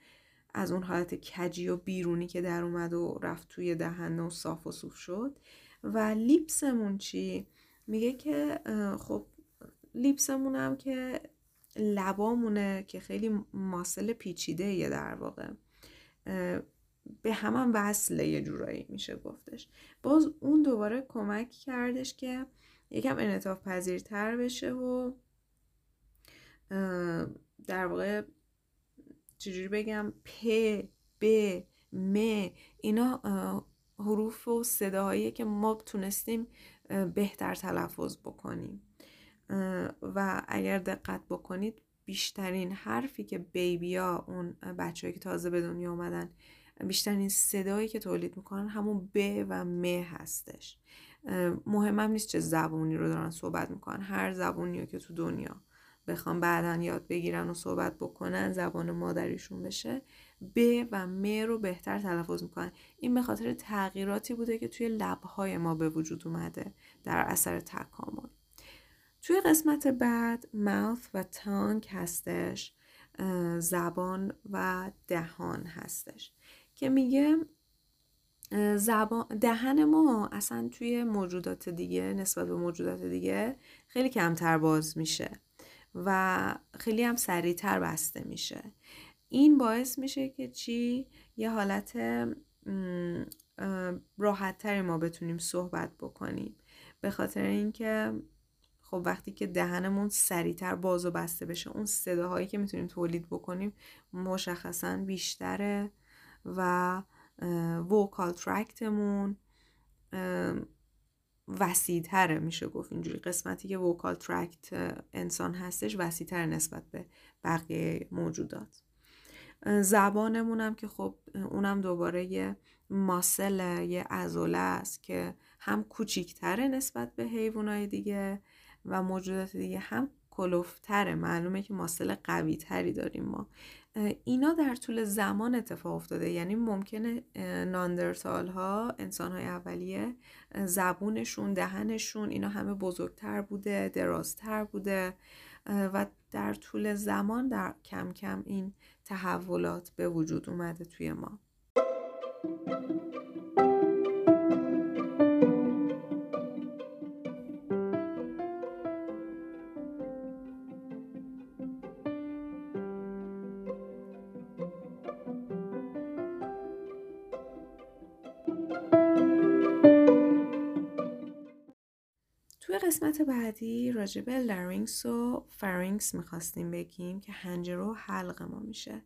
از اون حالت کجی و بیرونی که در اومد و رفت توی دهن و صاف و صوف شد. و لیپسمون چی؟ میگه که خب لیپسمون هم که لبامونه که خیلی ماسل پیچیده یه در واقع. به همان وصله یه جورایی میشه گفتش. باز اون دوباره کمک کردش که یکم انعطاف پذیرتر بشه و در واقع چجوری بگم پ ب م اینا حروف و صداهایی که ما تونستیم بهتر تلفظ بکنیم. و اگر دقت بکنید بیشترین حرفی که بیبیا اون بچههایی که تازه به دنیا آمدن بیشترین صدایی که تولید می‌کنن همون ب و م هستش. مهمم نیست چه زبونی رو دارن صحبت می‌کنن. هر زبونی رو که تو دنیا بخوام بعدا یاد بگیرن و صحبت بکنن زبان مادریشون بشه ب و م رو بهتر تلفظ می‌کنن. این به خاطر تغییراتی بوده که توی لبهای ما به وجود اومده در اثر تکامل. توی قسمت بعد ماوث و تانک هستش زبان و دهان هستش. که میگه زبان دهن ما اصلا توی موجودات دیگه نسبت به موجودات دیگه خیلی کمتر باز میشه و خیلی هم سریعتر بسته میشه. این باعث میشه که چی؟ یه حالت راحتتری ما بتونیم صحبت بکنیم. به خاطر اینکه خب وقتی که دهنمون سریعتر باز و بسته بشه اون صداهایی که می‌تونیم تولید بکنیم مشخصا بیشتره و vocal tractمون وسیعتره میشه گفت اینجوری. قسمتی که vocal tract انسان هستش وسیعتر نسبت به بقیه موجودات. زبانمون هم که خب اونم دوباره یه muscle یه عضله است که هم کوچیکتره نسبت به حیوانات دیگه و موجودات دیگه هم کلوفتره. معلومه که ماسل قوی تری داریم ما. اینا در طول زمان اتفاق افتاده. یعنی ممکنه ناندرتال ها انسان های اولیه زبونشون دهنشون اینا همه بزرگتر بوده درازتر بوده و در طول زمان در کم کم این تحولات به وجود اومده توی ما. قسمت بعدی راجب larynx و pharynx می‌خواستیم بگیم که حنجره و حلق ما میشه.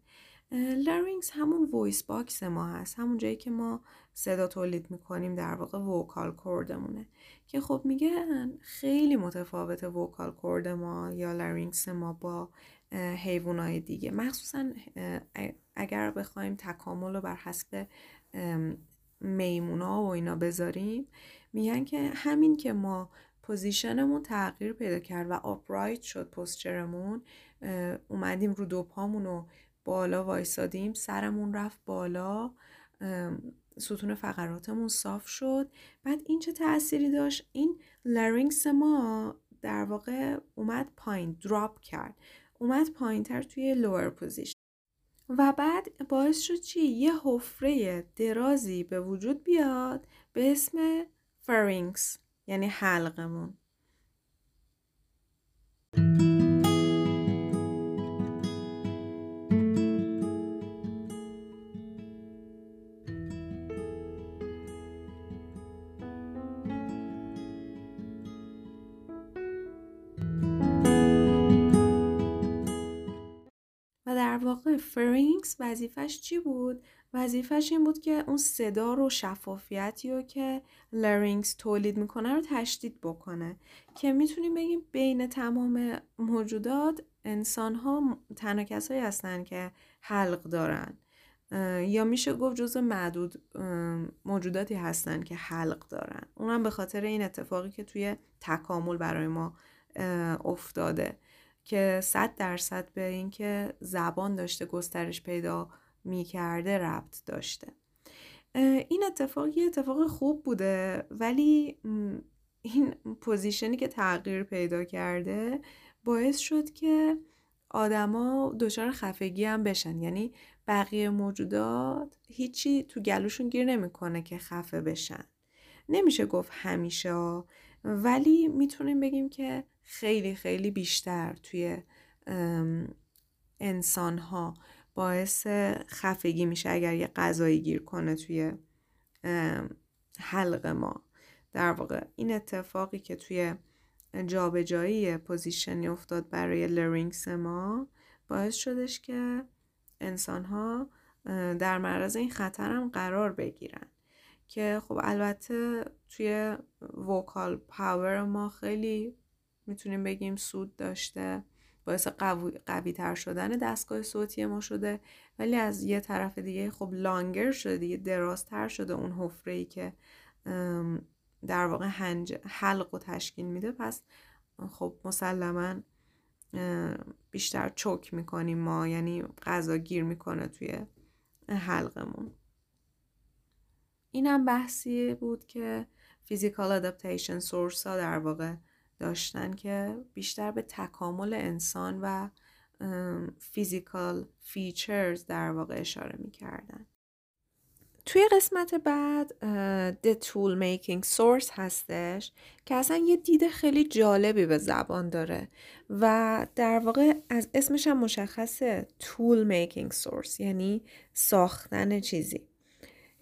larynx همون voice box ما هست همون جایی که ما صدا تولید می‌کنیم در واقع vocal cordمونه که خب میگن خیلی متفاوت vocal cord ما یا larynx ما با حیوانات دیگه. مخصوصا اگر بخوایم تکامل رو بر حسب میمونا و اینا بذاریم میگن که همین که ما positionمون تغییر پیدا کرد و upright شد postureمون اومدیم رو دو پامون رو بالا وایسادیم سرمون رفت بالا ستون فقراتمون صاف شد. بعد این چه تأثیری داشت؟ این larynx ما در واقع اومد پایین drop کرد. اومد پایین تر توی lower position و بعد باعث شد چی؟ یه حفره درازی به وجود بیاد به اسم فرینکس یعنی حلقمون و در واقع pharynx وظیفش چی بود؟ وظیفش این بود که اون صدا رو شفافیتی رو که larynx تولید می‌کنه رو تشدید بکنه. که می‌تونیم بگیم بین تمام موجودات انسان ها تنها کسایی هستن که حلق دارن. یا میشه گفت جز معدود موجوداتی هستن که حلق دارن. اونم به خاطر این اتفاقی که توی تکامل برای ما افتاده. که صد درصد به اینکه زبان داشته گسترش پیدا می‌کرده ربط داشته. این اتفاق یه اتفاق خوب بوده ولی این پوزیشنی که تغییر پیدا کرده باعث شد که آدما دچار خفگی هم بشن. یعنی بقیه موجودات هیچی تو گلوشون گیر نمی‌کنه که خفه بشن. نمیشه گفت همیشه ولی می‌تونیم بگیم که خیلی خیلی بیشتر توی انسان ها باعث خفگی میشه اگر یه غذایی گیر کنه توی حلق ما. در واقع این اتفاقی که توی جابجایی positionی افتاد برای larynx ما باعث شدش که انسان ها در معرض این خطر هم قرار بگیرن. که خب البته توی وکال پاور ما خیلی می‌تونیم بگیم سود داشته. باعث قوی, تر شدن دستگاه صوتی ما شده. ولی از یه طرف دیگه خب لانگر شده دیگه درازتر شده اون حفره ای که در واقع هنج حلق و تشکیل میده. پس خب مسلما بیشتر choke می‌کنیم ما. یعنی غذا گیر می‌کنه توی حلقمون. اینم بحثی بود که physical adaptation source ها در واقع داشتن که بیشتر به تکامل انسان و physical features در واقع اشاره می‌کردن. توی قسمت بعد The Tool Making Source هستش که اصلا یه دید خیلی جالبی به زبان داره و در واقع از اسمش هم مشخصه Tool Making Source یعنی ساختن چیزی.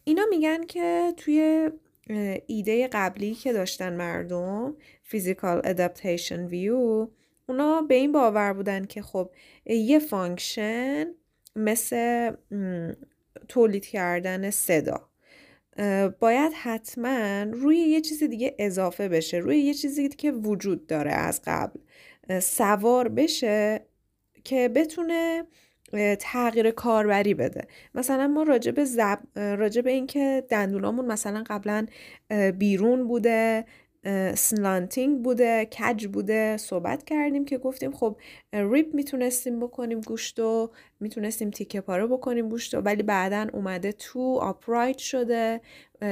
اینا میگن که توی ایده قبلی که داشتن مردم physical adaptation view اونا به این باور بودن که خب یه function مثل تولید کردن صدا. باید حتما روی یه چیز دیگه اضافه بشه روی یه چیزی که وجود داره از قبل. سوار بشه که بتونه تغییر کاربری بده. مثلا ما راجع به زب... راجع به اینکه دندونامون مثلا قبلا بیرون بوده سلانتینگ بوده کج بوده صحبت کردیم که گفتیم خب ریپ می‌تونستیم بکنیم گوشت و می‌تونستیم تیکه پاره بکنیم گوشت ولی بعدا اومده تو آپرایت شده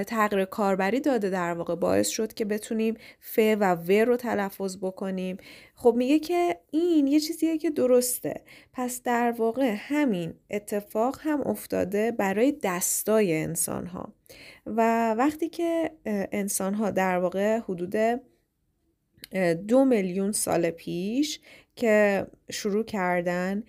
تغییر کاربری داده در واقع باعث شد که بتونیم ف و و رو تلفظ بکنیم. خب میگه که این یه چیزیه که درسته. پس در واقع همین اتفاق هم افتاده برای دستای انسان ها و وقتی که انسان ها در واقع حدود دو میلیون سال پیش که شروع کردن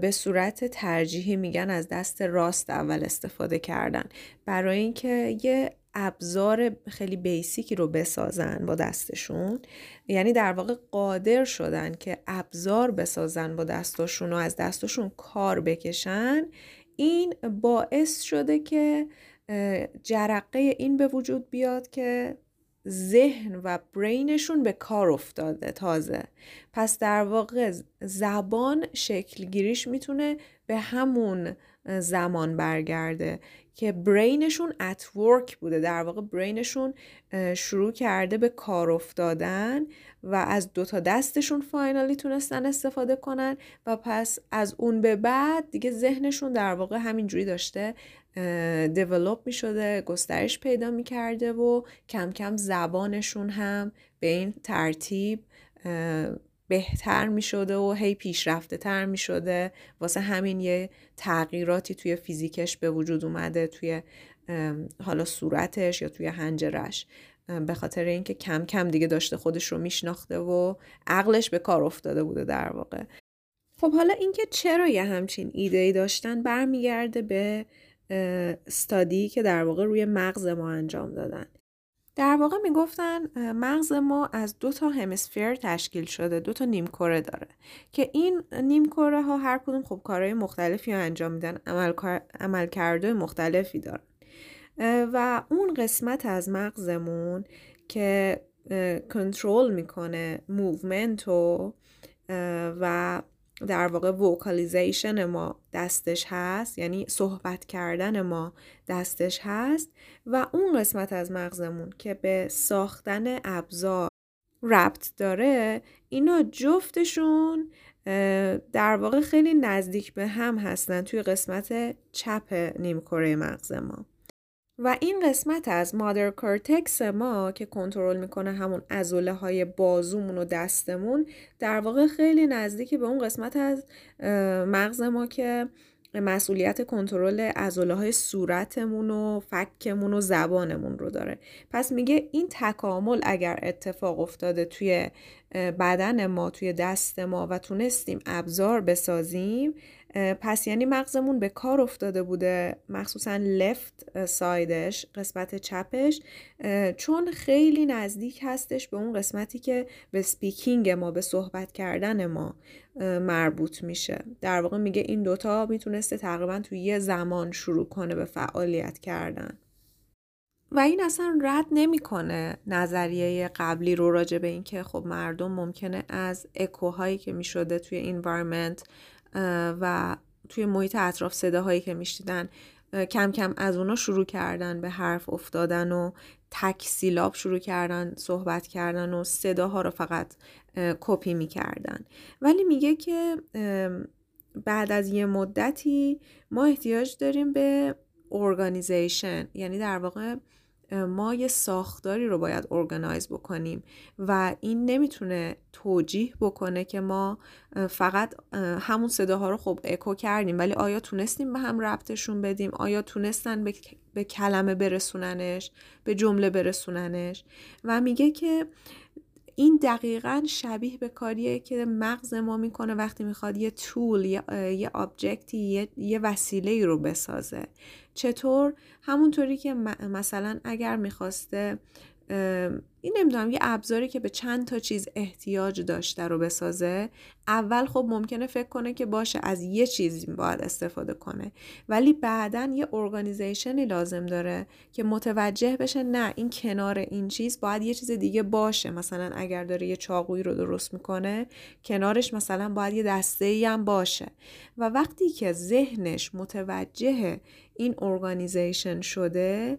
به صورت ترجیحی میگن از دست راست اول استفاده کردن. برای اینکه یه ابزار خیلی بیسیکی رو بسازن با دستشون. یعنی در واقع قادر شدن که ابزار بسازن با دستشون و از دستشون کار بکشن. این باعث شده که جرقه این به وجود بیاد که ذهن و برینشون به کار افتاده تازه. پس در واقع زبان شکل گیریش می‌تونه به همون زمان برگرده که برینشون ات ورک بوده. در واقع برینشون شروع کرده به کار افتادن و از دوتا دستشون فاینالی تونستن استفاده کنن و پس از اون به بعد دیگه ذهنشون در واقع همینجوری داشته دیولوب می شده گسترش پیدا می کرده و کم کم زبانشون هم به این ترتیب بهتر می شده و هی پیشرفته تر می شده واسه همین یه تغییراتی توی فیزیکش به وجود اومده توی حالا صورتش یا توی هنجرش به خاطر اینکه کم کم دیگه داشته خودش رو میشناخته و عقلش به کار افتاده بوده در واقع. خب حالا اینکه چرا یه همچین ایده ای داشتن برمیگرده به استادی که در واقع روی مغز ما انجام دادن. در واقع می‌گفتن مغز ما از دو تا hemisphere تشکیل شده دو تا نیمکره داره که این نیمکره ها هر کدوم خب کارهای مختلفی رو انجام میدن عملکردهای مختلفی دارن. و اون قسمت از مغزمون که کنترل می‌کنه movement و و در واقع vocalization ما دستش هست یعنی صحبت کردن ما دستش هست و اون قسمت از مغزمون که به ساختن ابزار ربط داره اینا جفتشون در واقع خیلی نزدیک به هم هستن توی قسمت چپ نیمکره مغز ما. و این قسمت از مادر کارتکس ما که کنترل می‌کنه همون ازوله های بازومون و دستمون در واقع خیلی نزدیک به اون قسمت از مغز ما که مسئولیت کنترل عضله های صورتمون و فکمون و زبانمون رو داره. پس میگه این تکامل اگر اتفاق افتاده توی بدن ما توی دست ما و تونستیم ابزار بسازیم پس یعنی مغزمون به کار افتاده بوده مخصوصا left sideش قسمت چپش چون خیلی نزدیک هستش به اون قسمتی که به speaking ما به صحبت کردن ما مربوط میشه. در واقع میگه این دوتا می‌تونسته تقریبا توی یه زمان شروع کنه به فعالیت کردن. و این اصلا رد نمی‌کنه نظریه قبلی رو راجع به اینکه خب مردم ممکنه از اکوهایی که می‌شده توی انوایرمنت و توی محیط اطراف صداهایی که میشیدن کم کم از اونا شروع کردن به حرف افتادن و تک سیلاب شروع کردن صحبت کردن و صداها رو فقط کپی می‌کردن. ولی میگه که بعد از یه مدتی ما احتیاج داریم به organization یعنی در واقع ما یه ساختاری رو باید organize بکنیم و این نمی‌تونه توجیه بکنه که ما فقط همون صداها رو خب اکو کردیم ولی آیا تونستیم به هم ربطشون بدیم؟ آیا تونستن به, به کلمه برسوننش؟ به جمله برسوننش؟ و میگه که این دقیقا شبیه به کاریه که مغز ما می‌کنه وقتی می‌خواد یه تول یه, آبجکتی یه, یه وسیله رو بسازه. چطور؟ همونطوری که مثلا اگر می‌خواسته این نمی‌دونم یه ابزاری که به چند تا چیز احتیاج داشته رو بسازه اول خب ممکنه فکر کنه که باشه از یه چیزی باید استفاده کنه. ولی بعدا یه organizationی لازم داره که متوجه بشه نه این کنار این چیز باید یه چیز دیگه باشه. مثلا اگر داره یه چاقویی رو درست می‌کنه کنارش مثلا باید یه دسته ای هم باشه. و وقتی که ذهنش متوجه این organization شده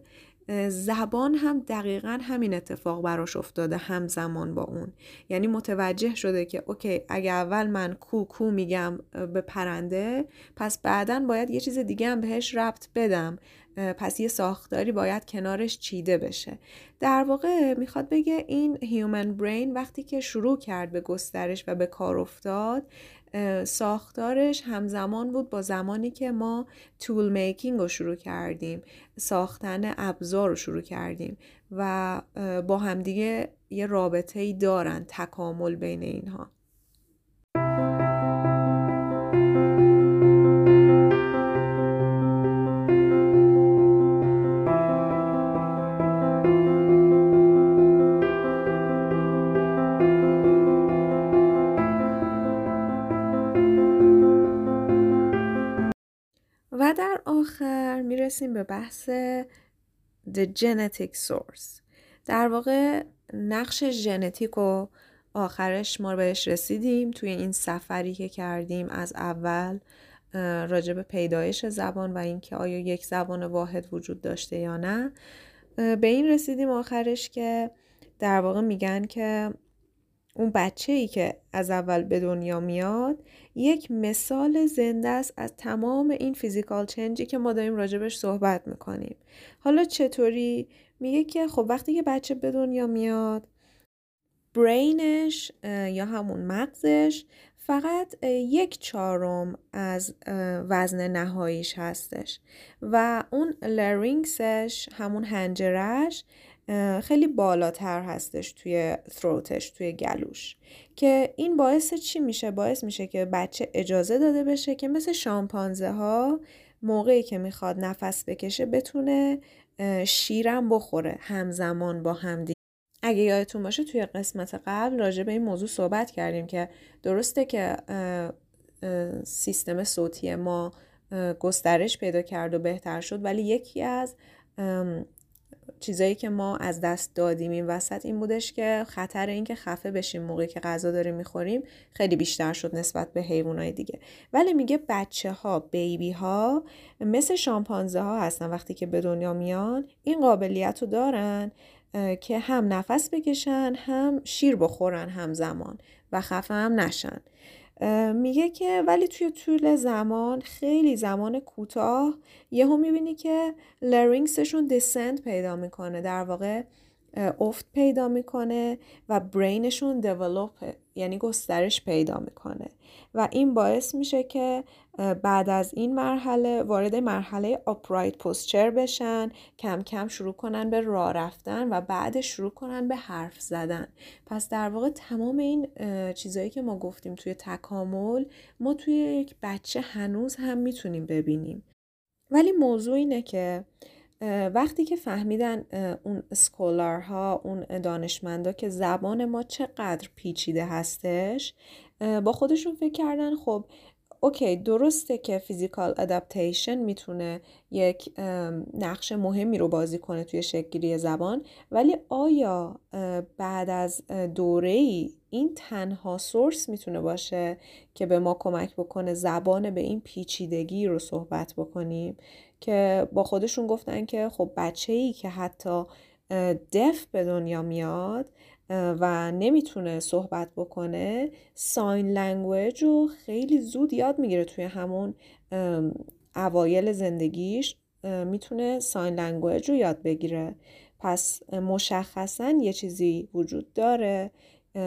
زبان هم دقیقا همین اتفاق براش افتاده همزمان با اون. یعنی متوجه شده که okay اگه اول من کو کو میگم به پرنده پس بعدا باید یه چیز دیگه هم بهش ربط بدم. پس یه ساختاری باید کنارش چیده بشه. در واقع می‌خواد بگه این هیومن برین وقتی که شروع کرد به گسترش و به کار افتاد ساختارش همزمان بود با زمانی که ما تول میکینگ رو شروع کردیم. ساختن ابزار رو شروع کردیم و با همدیگه یه رابطه ای دارن تکامل بین اینها. می‌رسیم به بحث The Genetic Source. در واقع نقش ژنتیک و آخرش ما بهش رسیدیم توی این سفری که کردیم از اول راجع به پیدایش زبان و اینکه آیا یک زبان واحد وجود داشته یا نه. به این رسیدیم آخرش که در واقع میگن که اون بچه ای که از اول به دنیا میاد یک مثال زنده است از تمام این فیزیکال چنجی که ما داریم راجبش صحبت می‌کنیم. حالا چطوری؟ میگه که خب وقتی که بچه به دنیا میاد برینش یا همون مغزش فقط یک چهارم از وزن نهاییش هستش و اون لرینگسش همون هنجرش خیلی بالاتر هستش توی ثروتش توی گلوش. که این باعث چی میشه؟ باعث میشه که بچه اجازه داده بشه که مثل شامپانزه ها موقعی که می‌خواد نفس بکشه بتونه شیرم بخوره همزمان با همدیگه. اگه یادتون باشه توی قسمت قبل راجع به این موضوع صحبت کردیم که درسته که سیستم صوتی ما گسترش پیدا کرد و بهتر شد ولی یکی از چیزایی که ما از دست دادیم این وسط این بودش که خطر اینکه خفه بشیم موقعی که غذا داریم می‌خوریم خیلی بیشتر شد نسبت به حیوانات دیگه. ولی میگه بچه ها بیبی ها مثل شامپانزه ها هستن وقتی که به دنیا میان این قابلیت رو دارن که هم نفس بکشن هم شیر بخورن همزمان و خفه هم نشن. میگه که ولی توی طول زمان خیلی زمان کوتاه یهو می‌بینی که لرینگسشون دسنت پیدا می‌کنه. در واقع افت پیدا می‌کنه و برینشون دیولوپ یعنی گسترش پیدا می‌کنه. و این باعث میشه که بعد از این مرحله وارد مرحله آپرایت پوسچر بشن کم کم شروع کنن به راه رفتن و بعد شروع کنن به حرف زدن. پس در واقع تمام این چیزهایی که ما گفتیم توی تکامل ما توی یک بچه هنوز هم می‌تونیم ببینیم. ولی موضوع اینه که وقتی که فهمیدن اون scholar ها اون دانشمندا که زبان ما چقدر پیچیده هستش با خودشون فکر کردن خب okay درسته که physical adaptation می‌تونه یک نقش مهمی رو بازی کنه توی شکلگیری زبان ولی آیا بعد از دوره ای این تنها source می‌تونه باشه که به ما کمک بکنه زبان به این پیچیدگی رو صحبت بکنیم؟ که با خودشون گفتن که خب بچه ای که حتی deaf به دنیا میاد و نمی‌تونه صحبت بکنه sign language رو خیلی زود یاد می‌گیره توی همون اوایل زندگیش می‌تونه sign language رو یاد بگیره. پس مشخصا یه چیزی وجود داره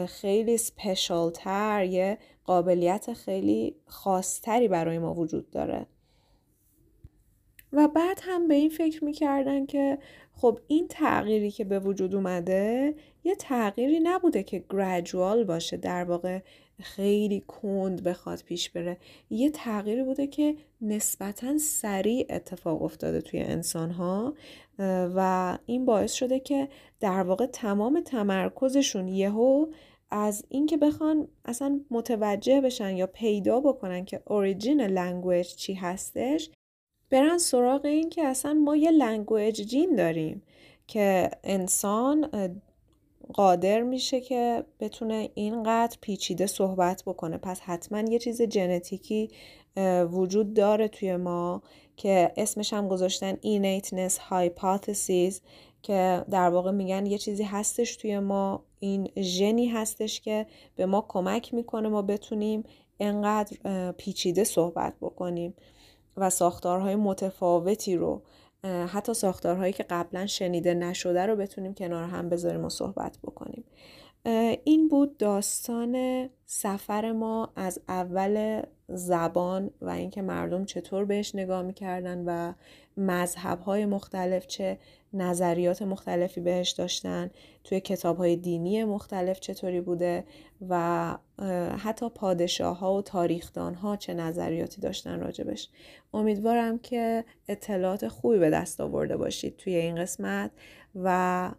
خیلی سپیشال تر یه قابلیت خیلی خاصتری برای ما وجود داره. و بعد هم به این فکر می‌کردن که خب این تغییری که به وجود اومده یه تغییری نبوده که گرجوال باشه در واقع خیلی کند بخواد پیش بره. یه تغییری بوده که نسبتا سریع اتفاق افتاده توی انسان ها و این باعث شده که در واقع تمام تمرکزشون یهو از اینکه بخوان اصلا متوجه بشن یا پیدا بکنن که origin language چی هستش برن سراغ این که اصلا ما یه language gene داریم که انسان قادر میشه که بتونه اینقدر پیچیده صحبت بکنه. پس حتما یه چیز ژنتیکی وجود داره توی ما که اسمش هم گذاشتن innateness hypothesis که در واقع میگن یه چیزی هستش توی ما. این ژنی هستش که به ما کمک می‌کنه ما بتونیم انقدر پیچیده صحبت بکنیم. و ساختارهای متفاوتی رو حتی ساختارهایی که قبلا شنیده نشده رو بتونیم کنار هم بذاریم و صحبت بکنیم. این بود داستان سفر ما از اول زبان و اینکه مردم چطور بهش نگاه می‌کردن و مذهب های مختلف چه نظریات مختلفی بهش داشتن توی کتاب های دینی مختلف چطوری بوده و حتی پادشاه ها و تاریخدان ها چه نظریاتی داشتن راجبش. امیدوارم که اطلاعات خوبی به دست آورده باشید توی این قسمت و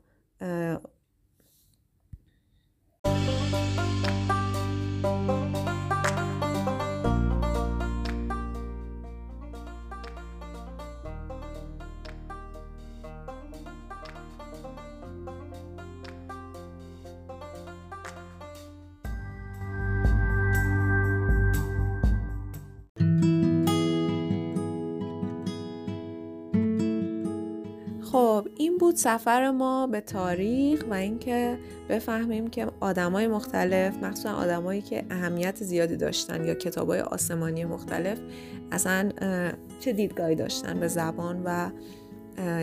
این بود سفر ما به تاریخ و اینکه بفهمیم که آدمای مختلف مخصوصا آدمایی که اهمیت زیادی داشتن یا کتابای آسمانی مختلف اصلا چه دیدگاهی داشتن به زبان و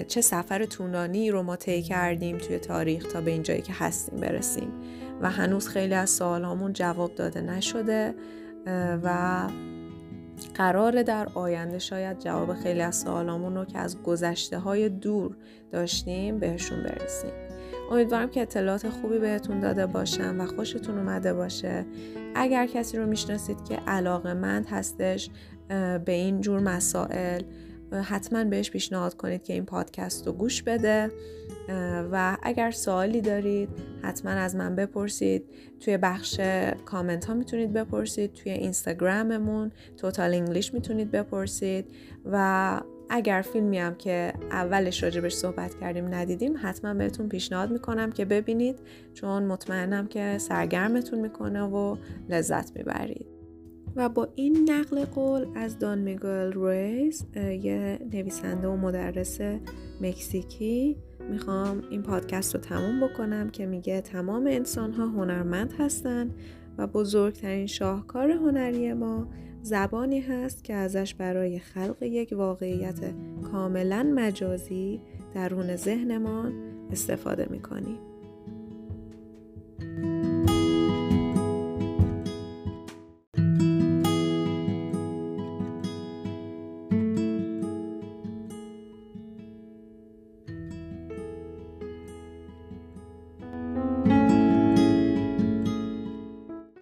چه سفر طولانی رو ما طی کردیم توی تاریخ تا به اینجایی که هستیم برسیم. و هنوز خیلی از سوالامون جواب داده نشده و قراره در آینده شاید جواب خیلی از سوالامون رو که از گذشته های دور داشتیم بهشون برسیم. امیدوارم که اطلاعات خوبی بهتون داده باشم و خوشتون اومده باشه. اگر کسی رو می‌شناسید که علاقه مند هستش به این جور مسائل حتما بهش پیشنهاد کنید که این پادکست رو گوش بده. و اگر سوالی دارید حتما از من بپرسید. توی بخش کامنت ها می‌تونید بپرسید. توی اینستاگراممون توتال انگلیش می‌تونید بپرسید. و اگر فیلمی هم که اولش راجبش صحبت کردیم ندیدیم حتما بهتون پیشنهاد می‌کنم که ببینید. چون مطمئنم که سرگرمتون می‌کنه و لذت می‌برید. و با این نقل قول از دان میگل رویز یه نویسنده و مدرس مکزیکی می‌خوام این پادکست رو تموم بکنم که میگه تمام انسان ها هنرمند هستند و بزرگترین شاهکار هنری ما زبانی هست که ازش برای خلق یک واقعیت کاملا مجازی درون ذهنمان استفاده می‌کنیم.